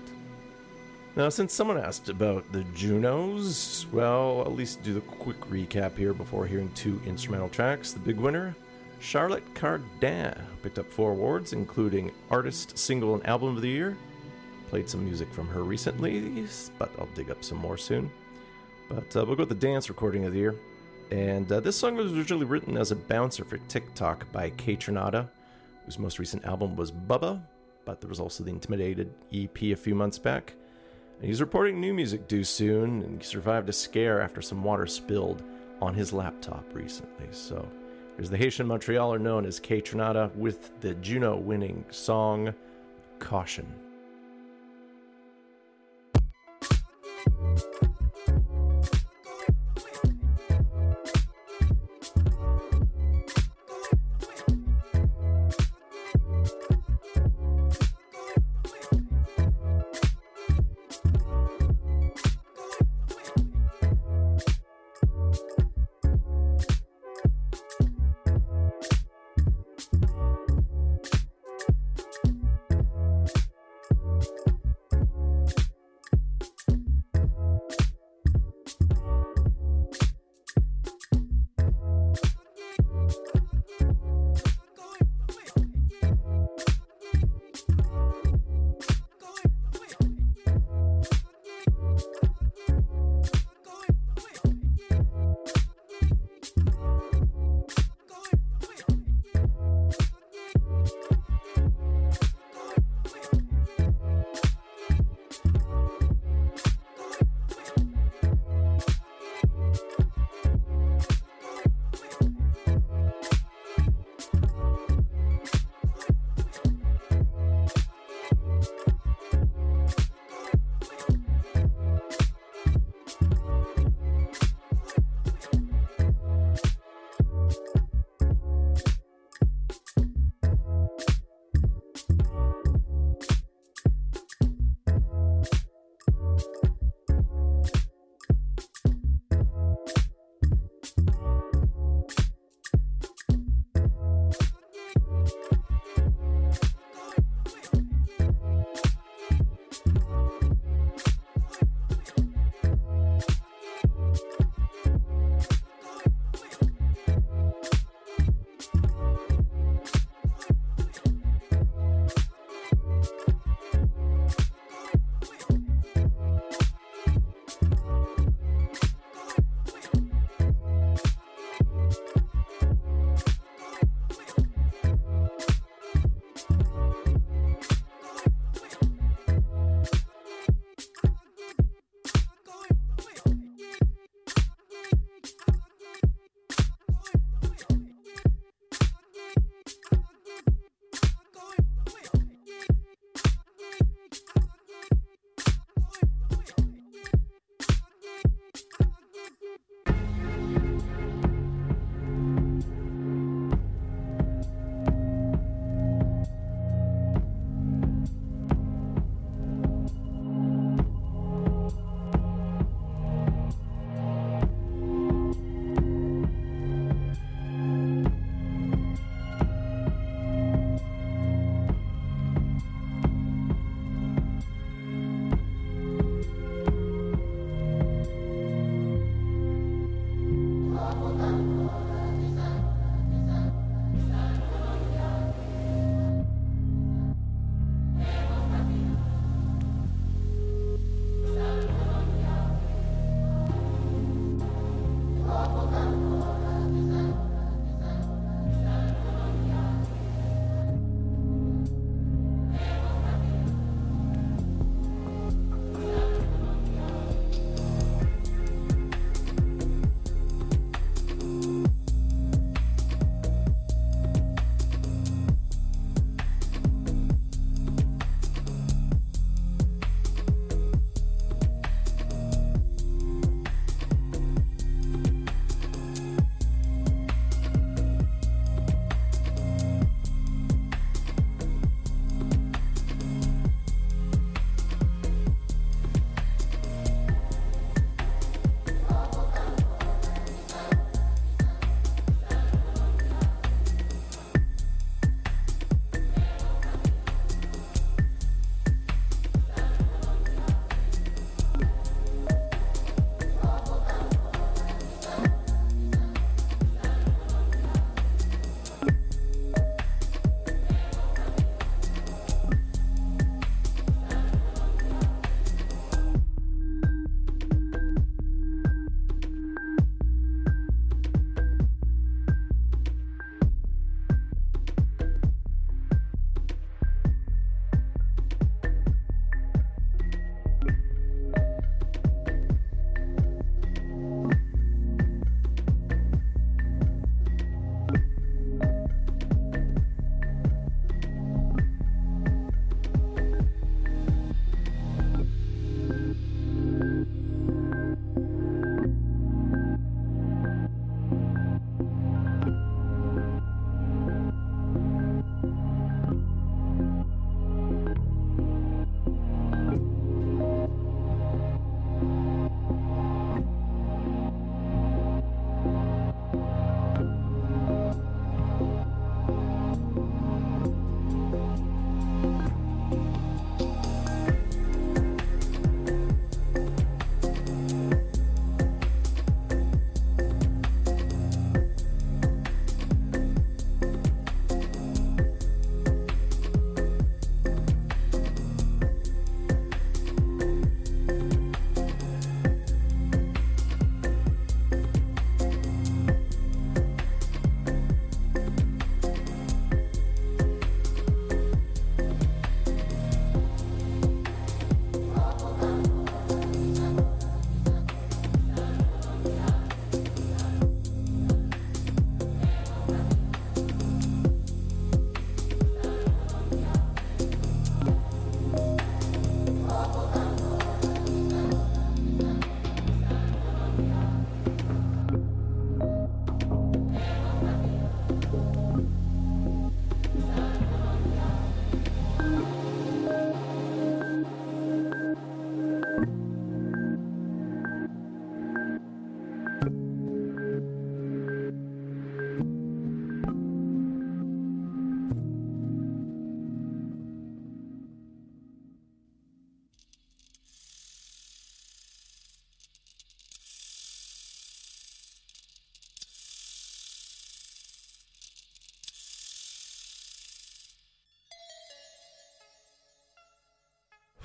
Now, since someone asked about the Junos, well, at least do the quick recap here before hearing two instrumental tracks. The big winner, Charlotte Cardin, picked up four awards, including Artist, Single, and Album of the Year. Played some music from her recently, but I'll dig up some more soon. But uh, we'll go with the dance recording of the year. And uh, this song was originally written as a bouncer for TikTok by Kaytranada, whose most recent album was Bubba, but there was also the Intimidated EP a few months back. And he's reporting new music due soon, and he survived a scare after some water spilled on his laptop recently. So here's the Haitian Montrealer known as Kaytranada with the Juno winning song Caution.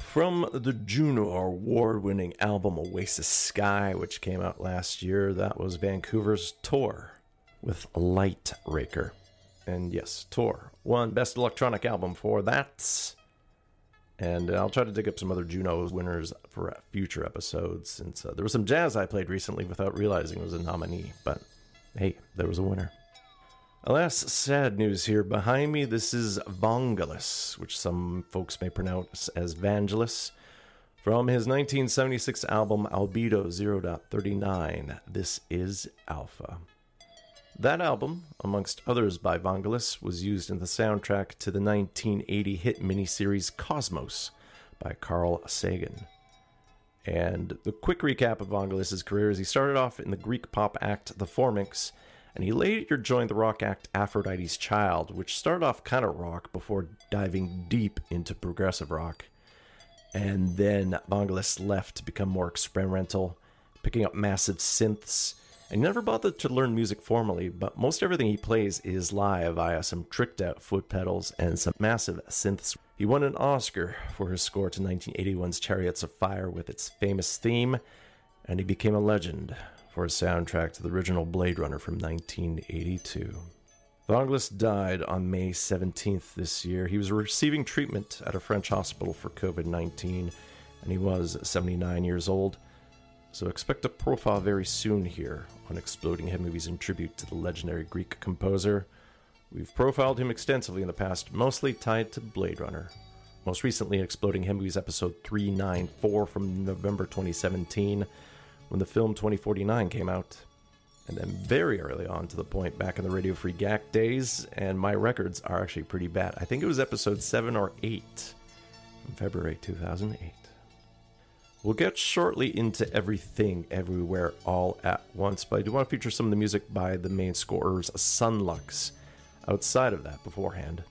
From the Juno award winning album Oasis Sky, which came out last year, that was Vancouver's Tor with Light Raker. And yes, Tor won Best Electronic Album for that. And I'll try to dig up some other Juno winners for future episodes, since uh, there was some jazz I played recently without realizing it was a nominee. But hey, there was a winner. Alas, sad news here. Behind me, this is Vangelis, which some folks may pronounce as Vangelis. From his 1976 album Albedo 0.39, this is Alpha. That album, amongst others by Vangelis, was used in the soundtrack to the 1980 hit miniseries Cosmos by Carl Sagan. And the quick recap of Vangelis' career is he started off in the Greek pop act The Forminx, and he later joined the rock act Aphrodite's Child, which started off kind of rock before diving deep into progressive rock. And then Vangelis left to become more experimental, picking up massive synths, and he never bothered to learn music formally, but most everything he plays is live via some tricked out foot pedals and some massive synths. He won an Oscar for his score to 1981's Chariots of Fire with its famous theme, and he became a legend for a soundtrack to the original Blade Runner from 1982. Vangelis died on May 17th this year. He was receiving treatment at a French hospital for COVID 19, and he was 79 years old. So expect a profile very soon here on Exploding Head Movies in tribute to the legendary Greek composer. We've profiled him extensively in the past, mostly tied to Blade Runner. Most recently, Exploding Head Movies episode 394 from November 2017, when the film 2049 came out. And then very early on to the point back in the Radio Free GAC days, and my records are actually pretty bad. I think it was episode 7 or 8 from February 2008. We'll get shortly into everything, everywhere, all at once, but I do want to feature some of the music by the main scorers, Son Lux, outside of that beforehand.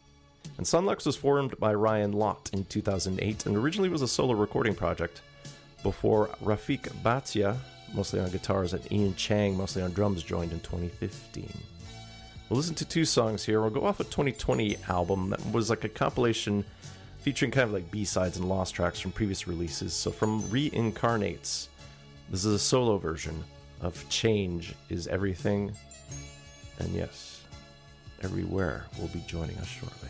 And Son Lux was formed by Ryan Lott in 2008 and originally was a solo recording project before Rafiq Bhatia, mostly on guitars, and Ian Chang, mostly on drums, joined in 2015. We'll listen to two songs here. We'll go off a 2020 album that was like a compilation featuring kind of like B-sides and lost tracks from previous releases. So from Reincarnates, this is a solo version of Change is Everything. And yes, Everywhere will be joining us shortly.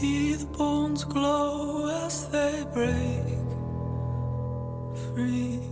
See the bones glow as they break free.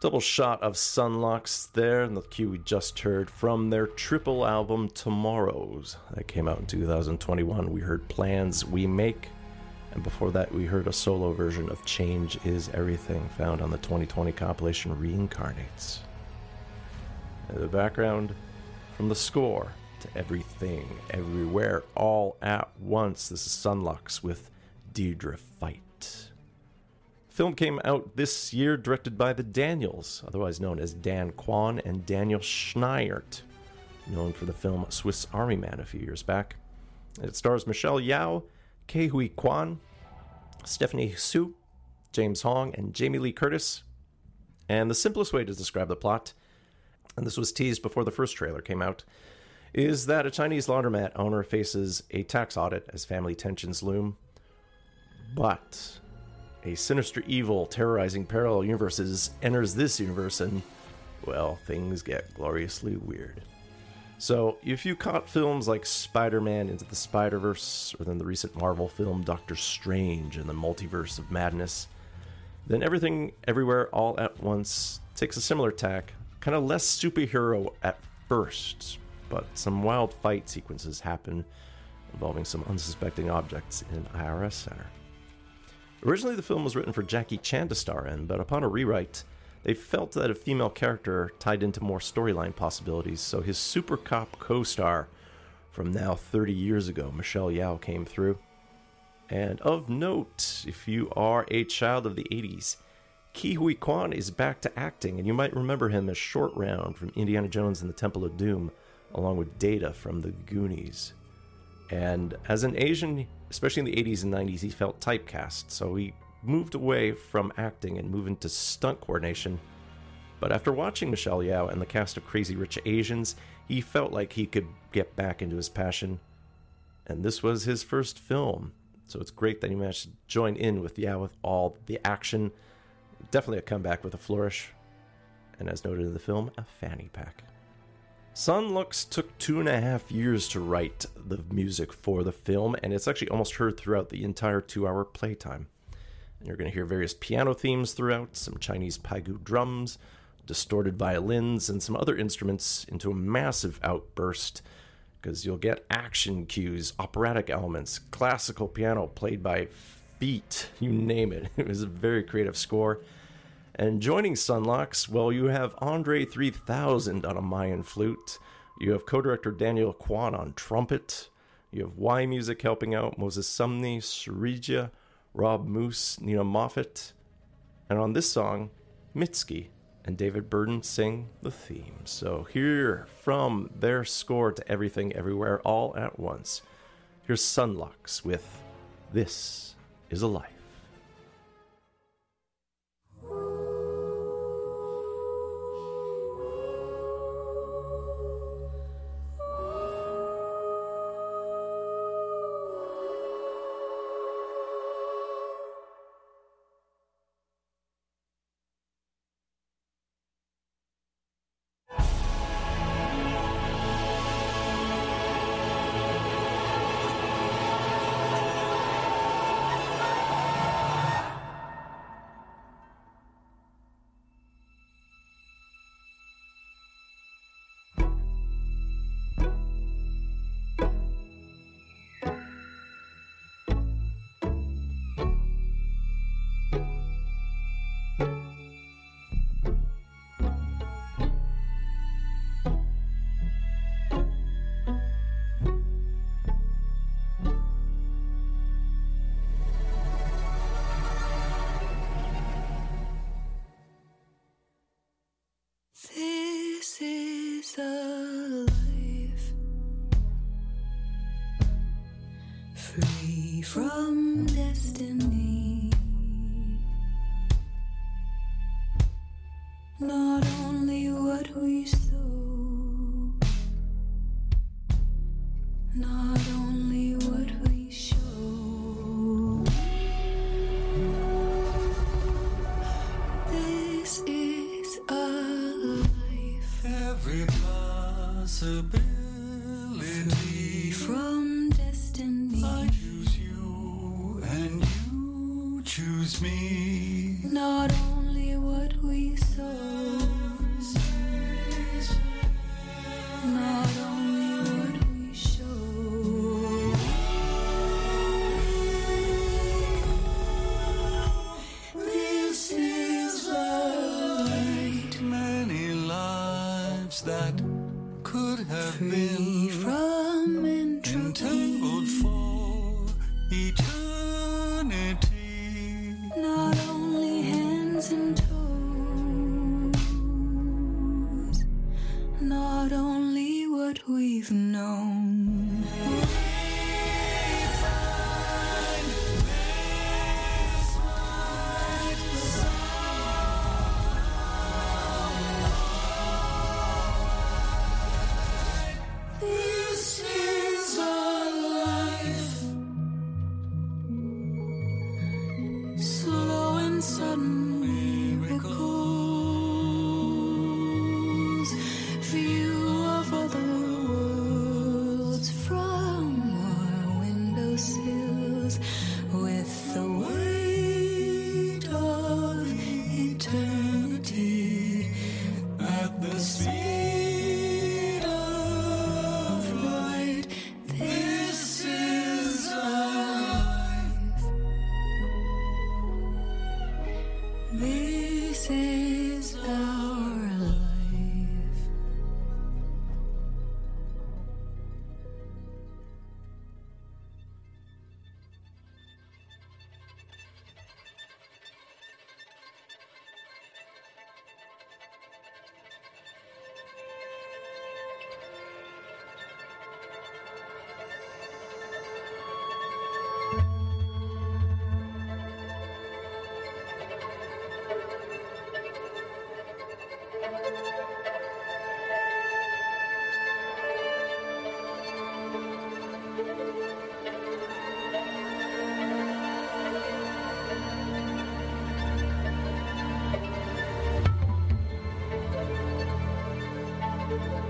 Double shot of Son Lux there, and the cue we just heard from their triple album Tomorrows that came out in 2021. We heard Plans We Make, and before that, we heard a solo version of Change Is Everything found on the 2020 compilation Reincarnates. In the background, from the score to everything, everywhere, all at once, this is Son Lux with Deirdre Fight. Film came out this year, directed by the Daniels, otherwise known as Dan Kwan and Daniel Scheinert, known for the film Swiss Army Man a few years back. It stars Michelle Yeoh, Ke Huy Quan, Stephanie Hsu, James Hong, and Jamie Lee Curtis. And the simplest way to describe the plot, and this was teased before the first trailer came out, is that a Chinese laundromat owner faces a tax audit as family tensions loom. But a sinister evil terrorizing parallel universes enters this universe and, well, things get gloriously weird. So, if you caught films like Spider Man Into the Spider Verse, or then the recent Marvel film Doctor Strange and the Multiverse of Madness, then Everything Everywhere All at Once takes a similar tack, kind of less superhero at first, but some wild fight sequences happen involving some unsuspecting objects in an IRS center. Originally, the film was written for Jackie Chan to star in, but upon a rewrite, they felt that a female character tied into more storyline possibilities, so his super cop co star from now 30 years ago, Michelle Yeoh, came through. And of note, if you are a child of the 80s, Ke Huy Quan is back to acting, and you might remember him as Short Round from Indiana Jones and the Temple of Doom, along with Data from the Goonies. And as an Asian, especially in the 80s and 90s, he felt typecast, so he moved away from acting and moved into stunt coordination. But after watching Michelle Yeoh and the cast of Crazy Rich Asians, he felt like he could get back into his passion. And this was his first film, so it's great that he managed to join in with Yeoh with all the action. Definitely a comeback with a flourish. And as noted in the film, a fanny pack. Son Lux took two and a half years to write the music for the film, and it's actually almost heard throughout the entire two hour playtime. And you're going to hear various piano themes throughout, some Chinese paigu drums, distorted violins, and some other instruments into a massive outburst. Because you'll get action cues, operatic elements, classical piano played by feet, you name it. It was a very creative score. And joining Son Lux, well, you have Andre 3000 on a Mayan flute. You have co director Daniel Kwan on trumpet. You have yMusic helping out Moses Sumney, Surija, Rob Moose, Nina Moffat. And on this song, Mitski and David Byrne sing the theme. So here from their score to Everything Everywhere All at Once, here's Son Lux with This is a Life. Free from destiny. Bye.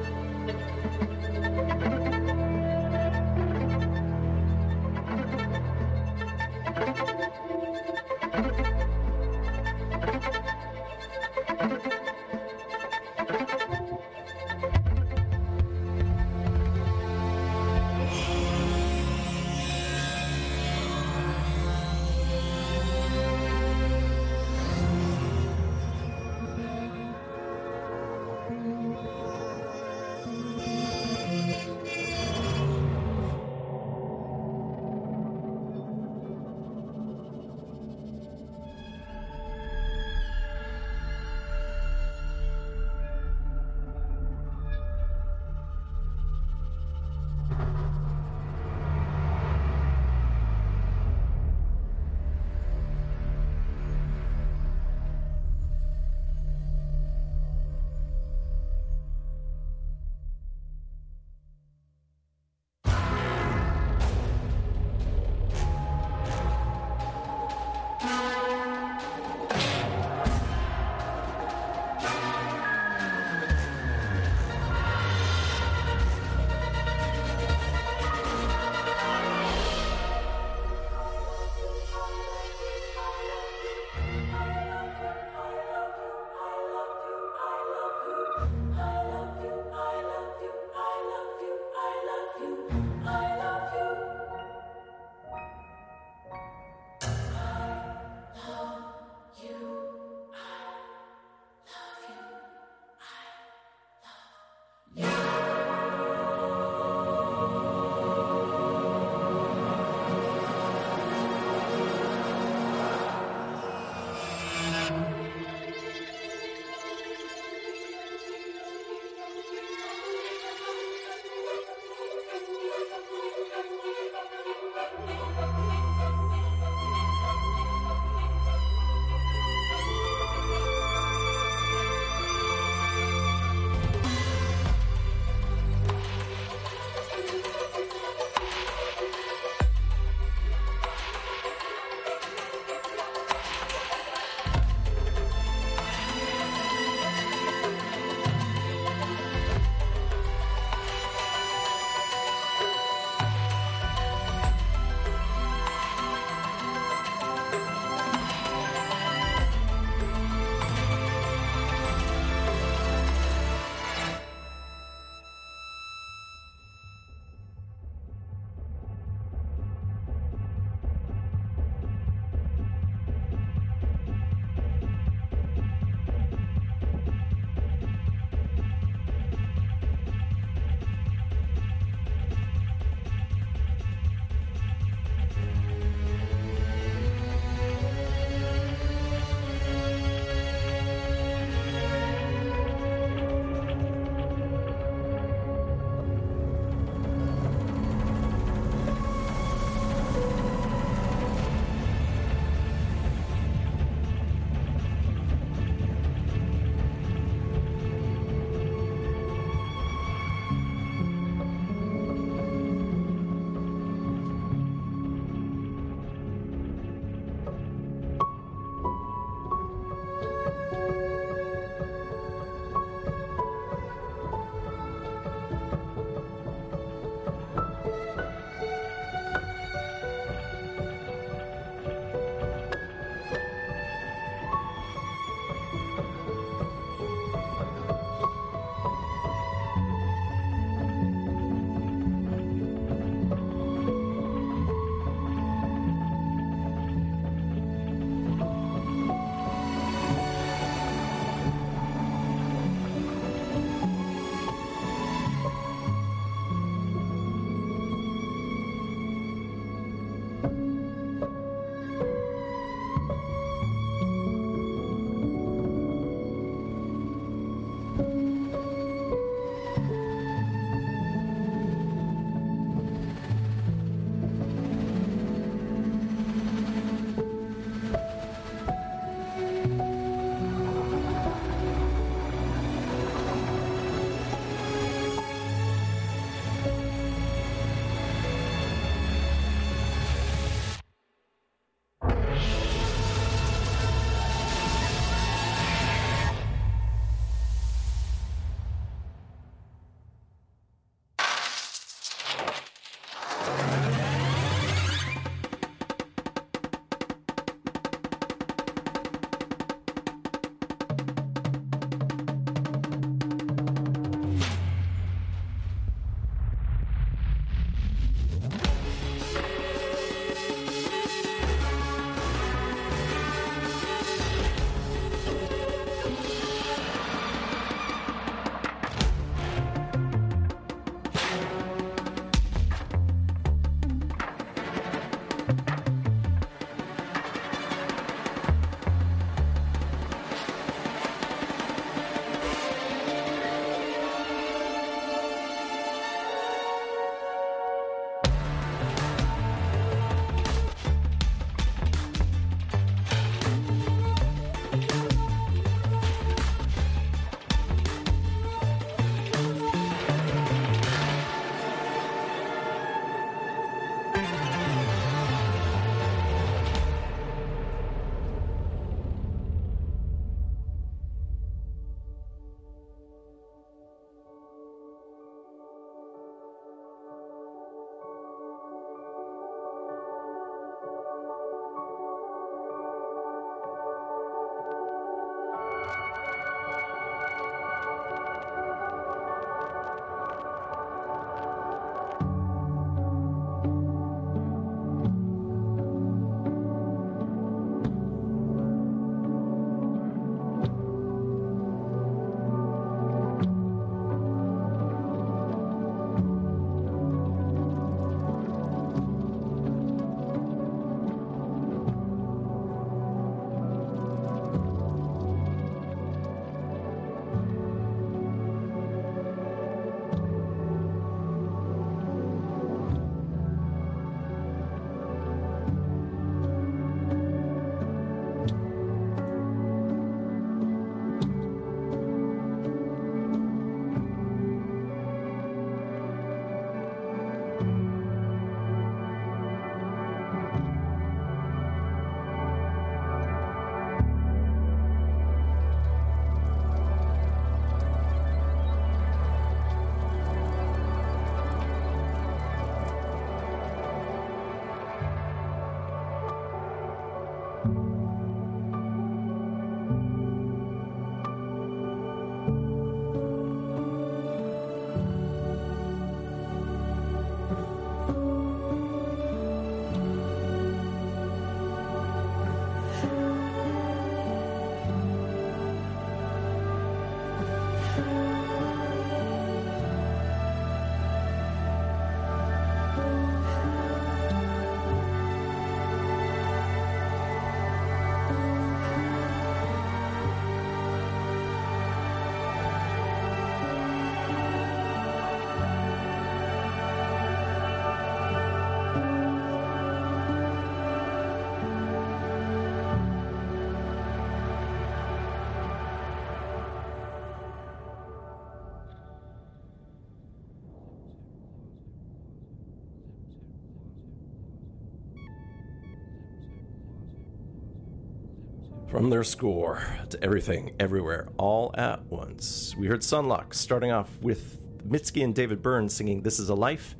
From their score to everything, everywhere, all at once. We heard Son Lux starting off with Mitski and David Byrne singing This Is a Life.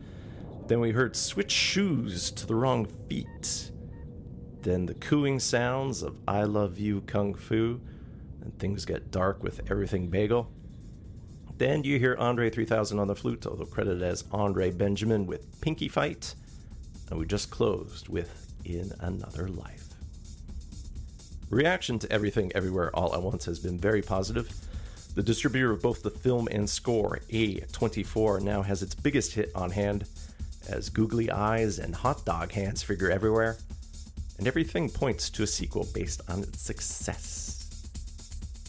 Then we heard Switch Shoes to the Wrong Feet. Then the cooing sounds of I Love You Kung Fu. And things get dark with Everything Bagel. Then you hear Andre 3000 on the flute, although credited as Andre Benjamin with Pinky Fight. And we just closed with In Another Life. Reaction to Everything Everywhere All at Once has been very positive. The distributor of both the film and score, A24, now has its biggest hit on hand as googly eyes and hot dog hands figure everywhere, and everything points to a sequel based on its success.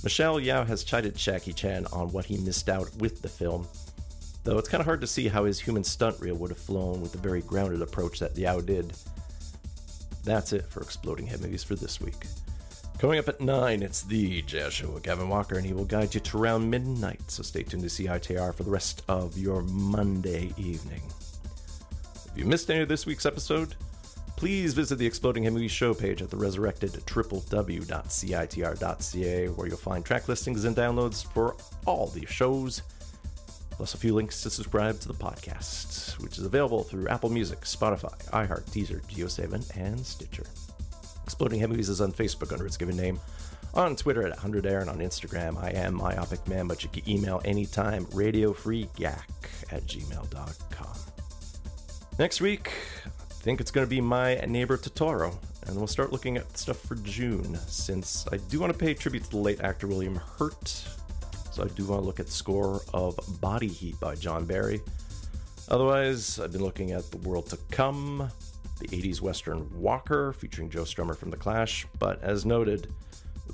Michelle Yeoh has chided Jackie Chan on what he missed out with the film, though it's kind of hard to see how his human stunt reel would have flown with the very grounded approach that Yeoh did. That's it for Exploding Head Movies for this week. Coming up at 9, it's the Jazz Show with Gavin Walker, and he will guide you to around midnight, so stay tuned to CITR for the rest of your Monday evening. If you missed any of this week's episode, please visit the Exploding Movies show page at the resurrected www.citr.ca, where you'll find track listings and downloads for all the shows, plus a few links to subscribe to the podcast, which is available through Apple Music, Spotify, iHeart, Deezer, Geo7, and Stitcher. Exploding Head Movies is on Facebook under its given name, on Twitter at 100air, and on Instagram, I am Myopic Man, but you can email anytime, radiofreeyak at gmail.com. Next week, I think it's going to be my neighbor Totoro, and we'll start looking at stuff for June, since I do want to pay tribute to the late actor William Hurt, so I do want to look at the score of Body Heat by John Barry. Otherwise, I've been looking at The World to Come, the 80s Western Walker featuring Joe Strummer from The Clash, but as noted,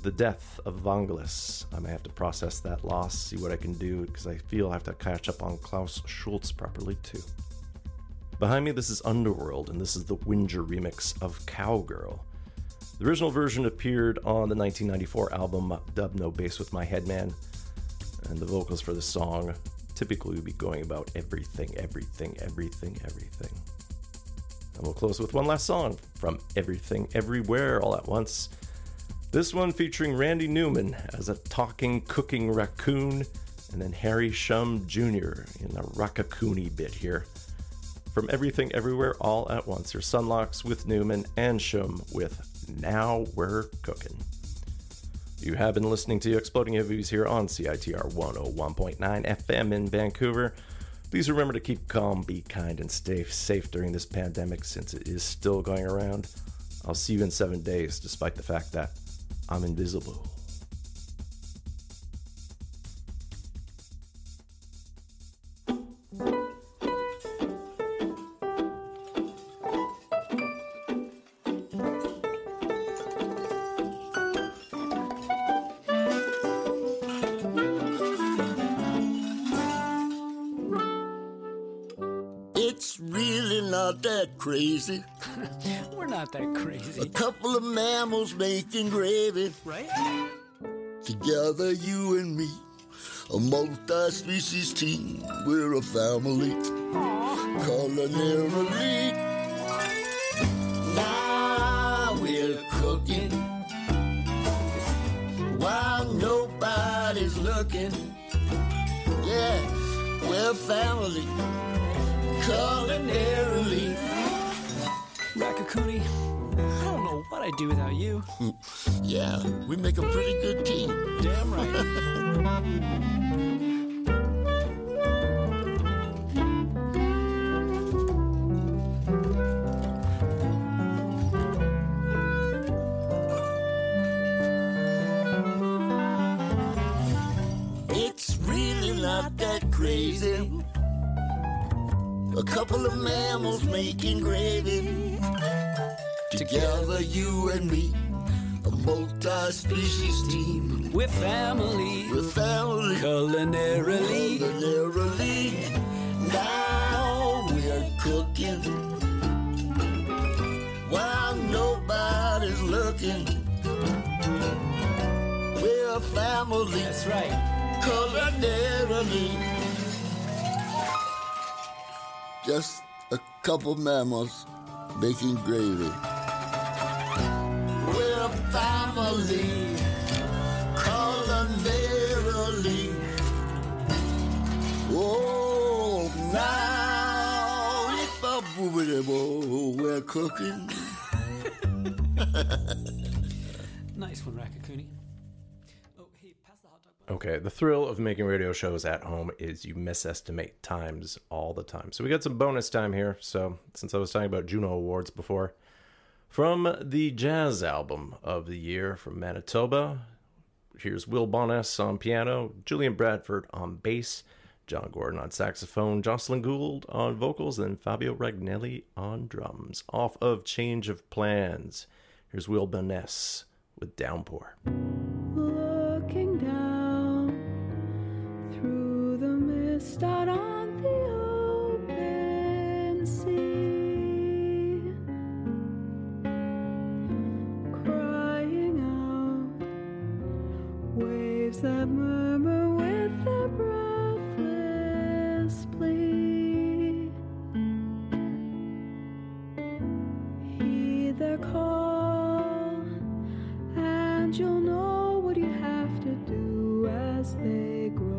the death of Vangelis, I may have to process that loss, see what I can do, because I feel I have to catch up on Klaus Schulze properly too. Behind me, this is Underworld, and this is the Winjer remix of Cowgirl. The original version appeared on the 1994 album Dub No Bass with My Headman, and the vocals for the song typically would be going about everything, everything, everything, everything. And we'll close with one last song from Everything Everywhere All at Once. This one featuring Randy Newman as a talking, cooking raccoon, and then Harry Shum Jr. in a raccoony bit here. From Everything Everywhere All at Once, your Son Lux with Newman and Shum with Now We're Cooking. You have been listening to Exploding Head Movies here on CITR 101.9 FM in Vancouver. Please remember to keep calm, be kind, and stay safe during this pandemic since it is still going around. I'll see you in seven days, despite the fact that I'm invisible. Making gravy. Right? Together, you and me, a multi species team. We're a family. Culinarily. Now we're cooking while nobody's looking. Yeah, we're family. Culinarily. Raccacoonie, I don't know what I'd do without you. Yeah, we make a pretty good team. Damn right. It's really not that crazy. A couple of mammals making gravy. Together, you and me, a multi-species team. We're family. We're family. Culinarily. Culinarily. Now we're cooking while nobody's looking. We're a family. That's right. Culinarily. Just a couple mammals making gravy verily, call on verily. Oh, now if a boobity oh, we're cooking. nice one, Raccacoonie. Okay, the thrill of making radio shows at home is you misestimate times all the time. So we got some bonus time here. So since I was talking about Juno Awards before, from the jazz album of the year from Manitoba, here's Will Bonness on piano, Julian Bradford on bass, John Gordon on saxophone, Jocelyn Gould on vocals, and Fabio Ragnelli on drums. Off of Change of Plans, here's Will Bonness with Downpour. Looking down through the mist that murmur with their breathless plea. Heed their call and you'll know what you have to do as they grow.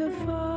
To find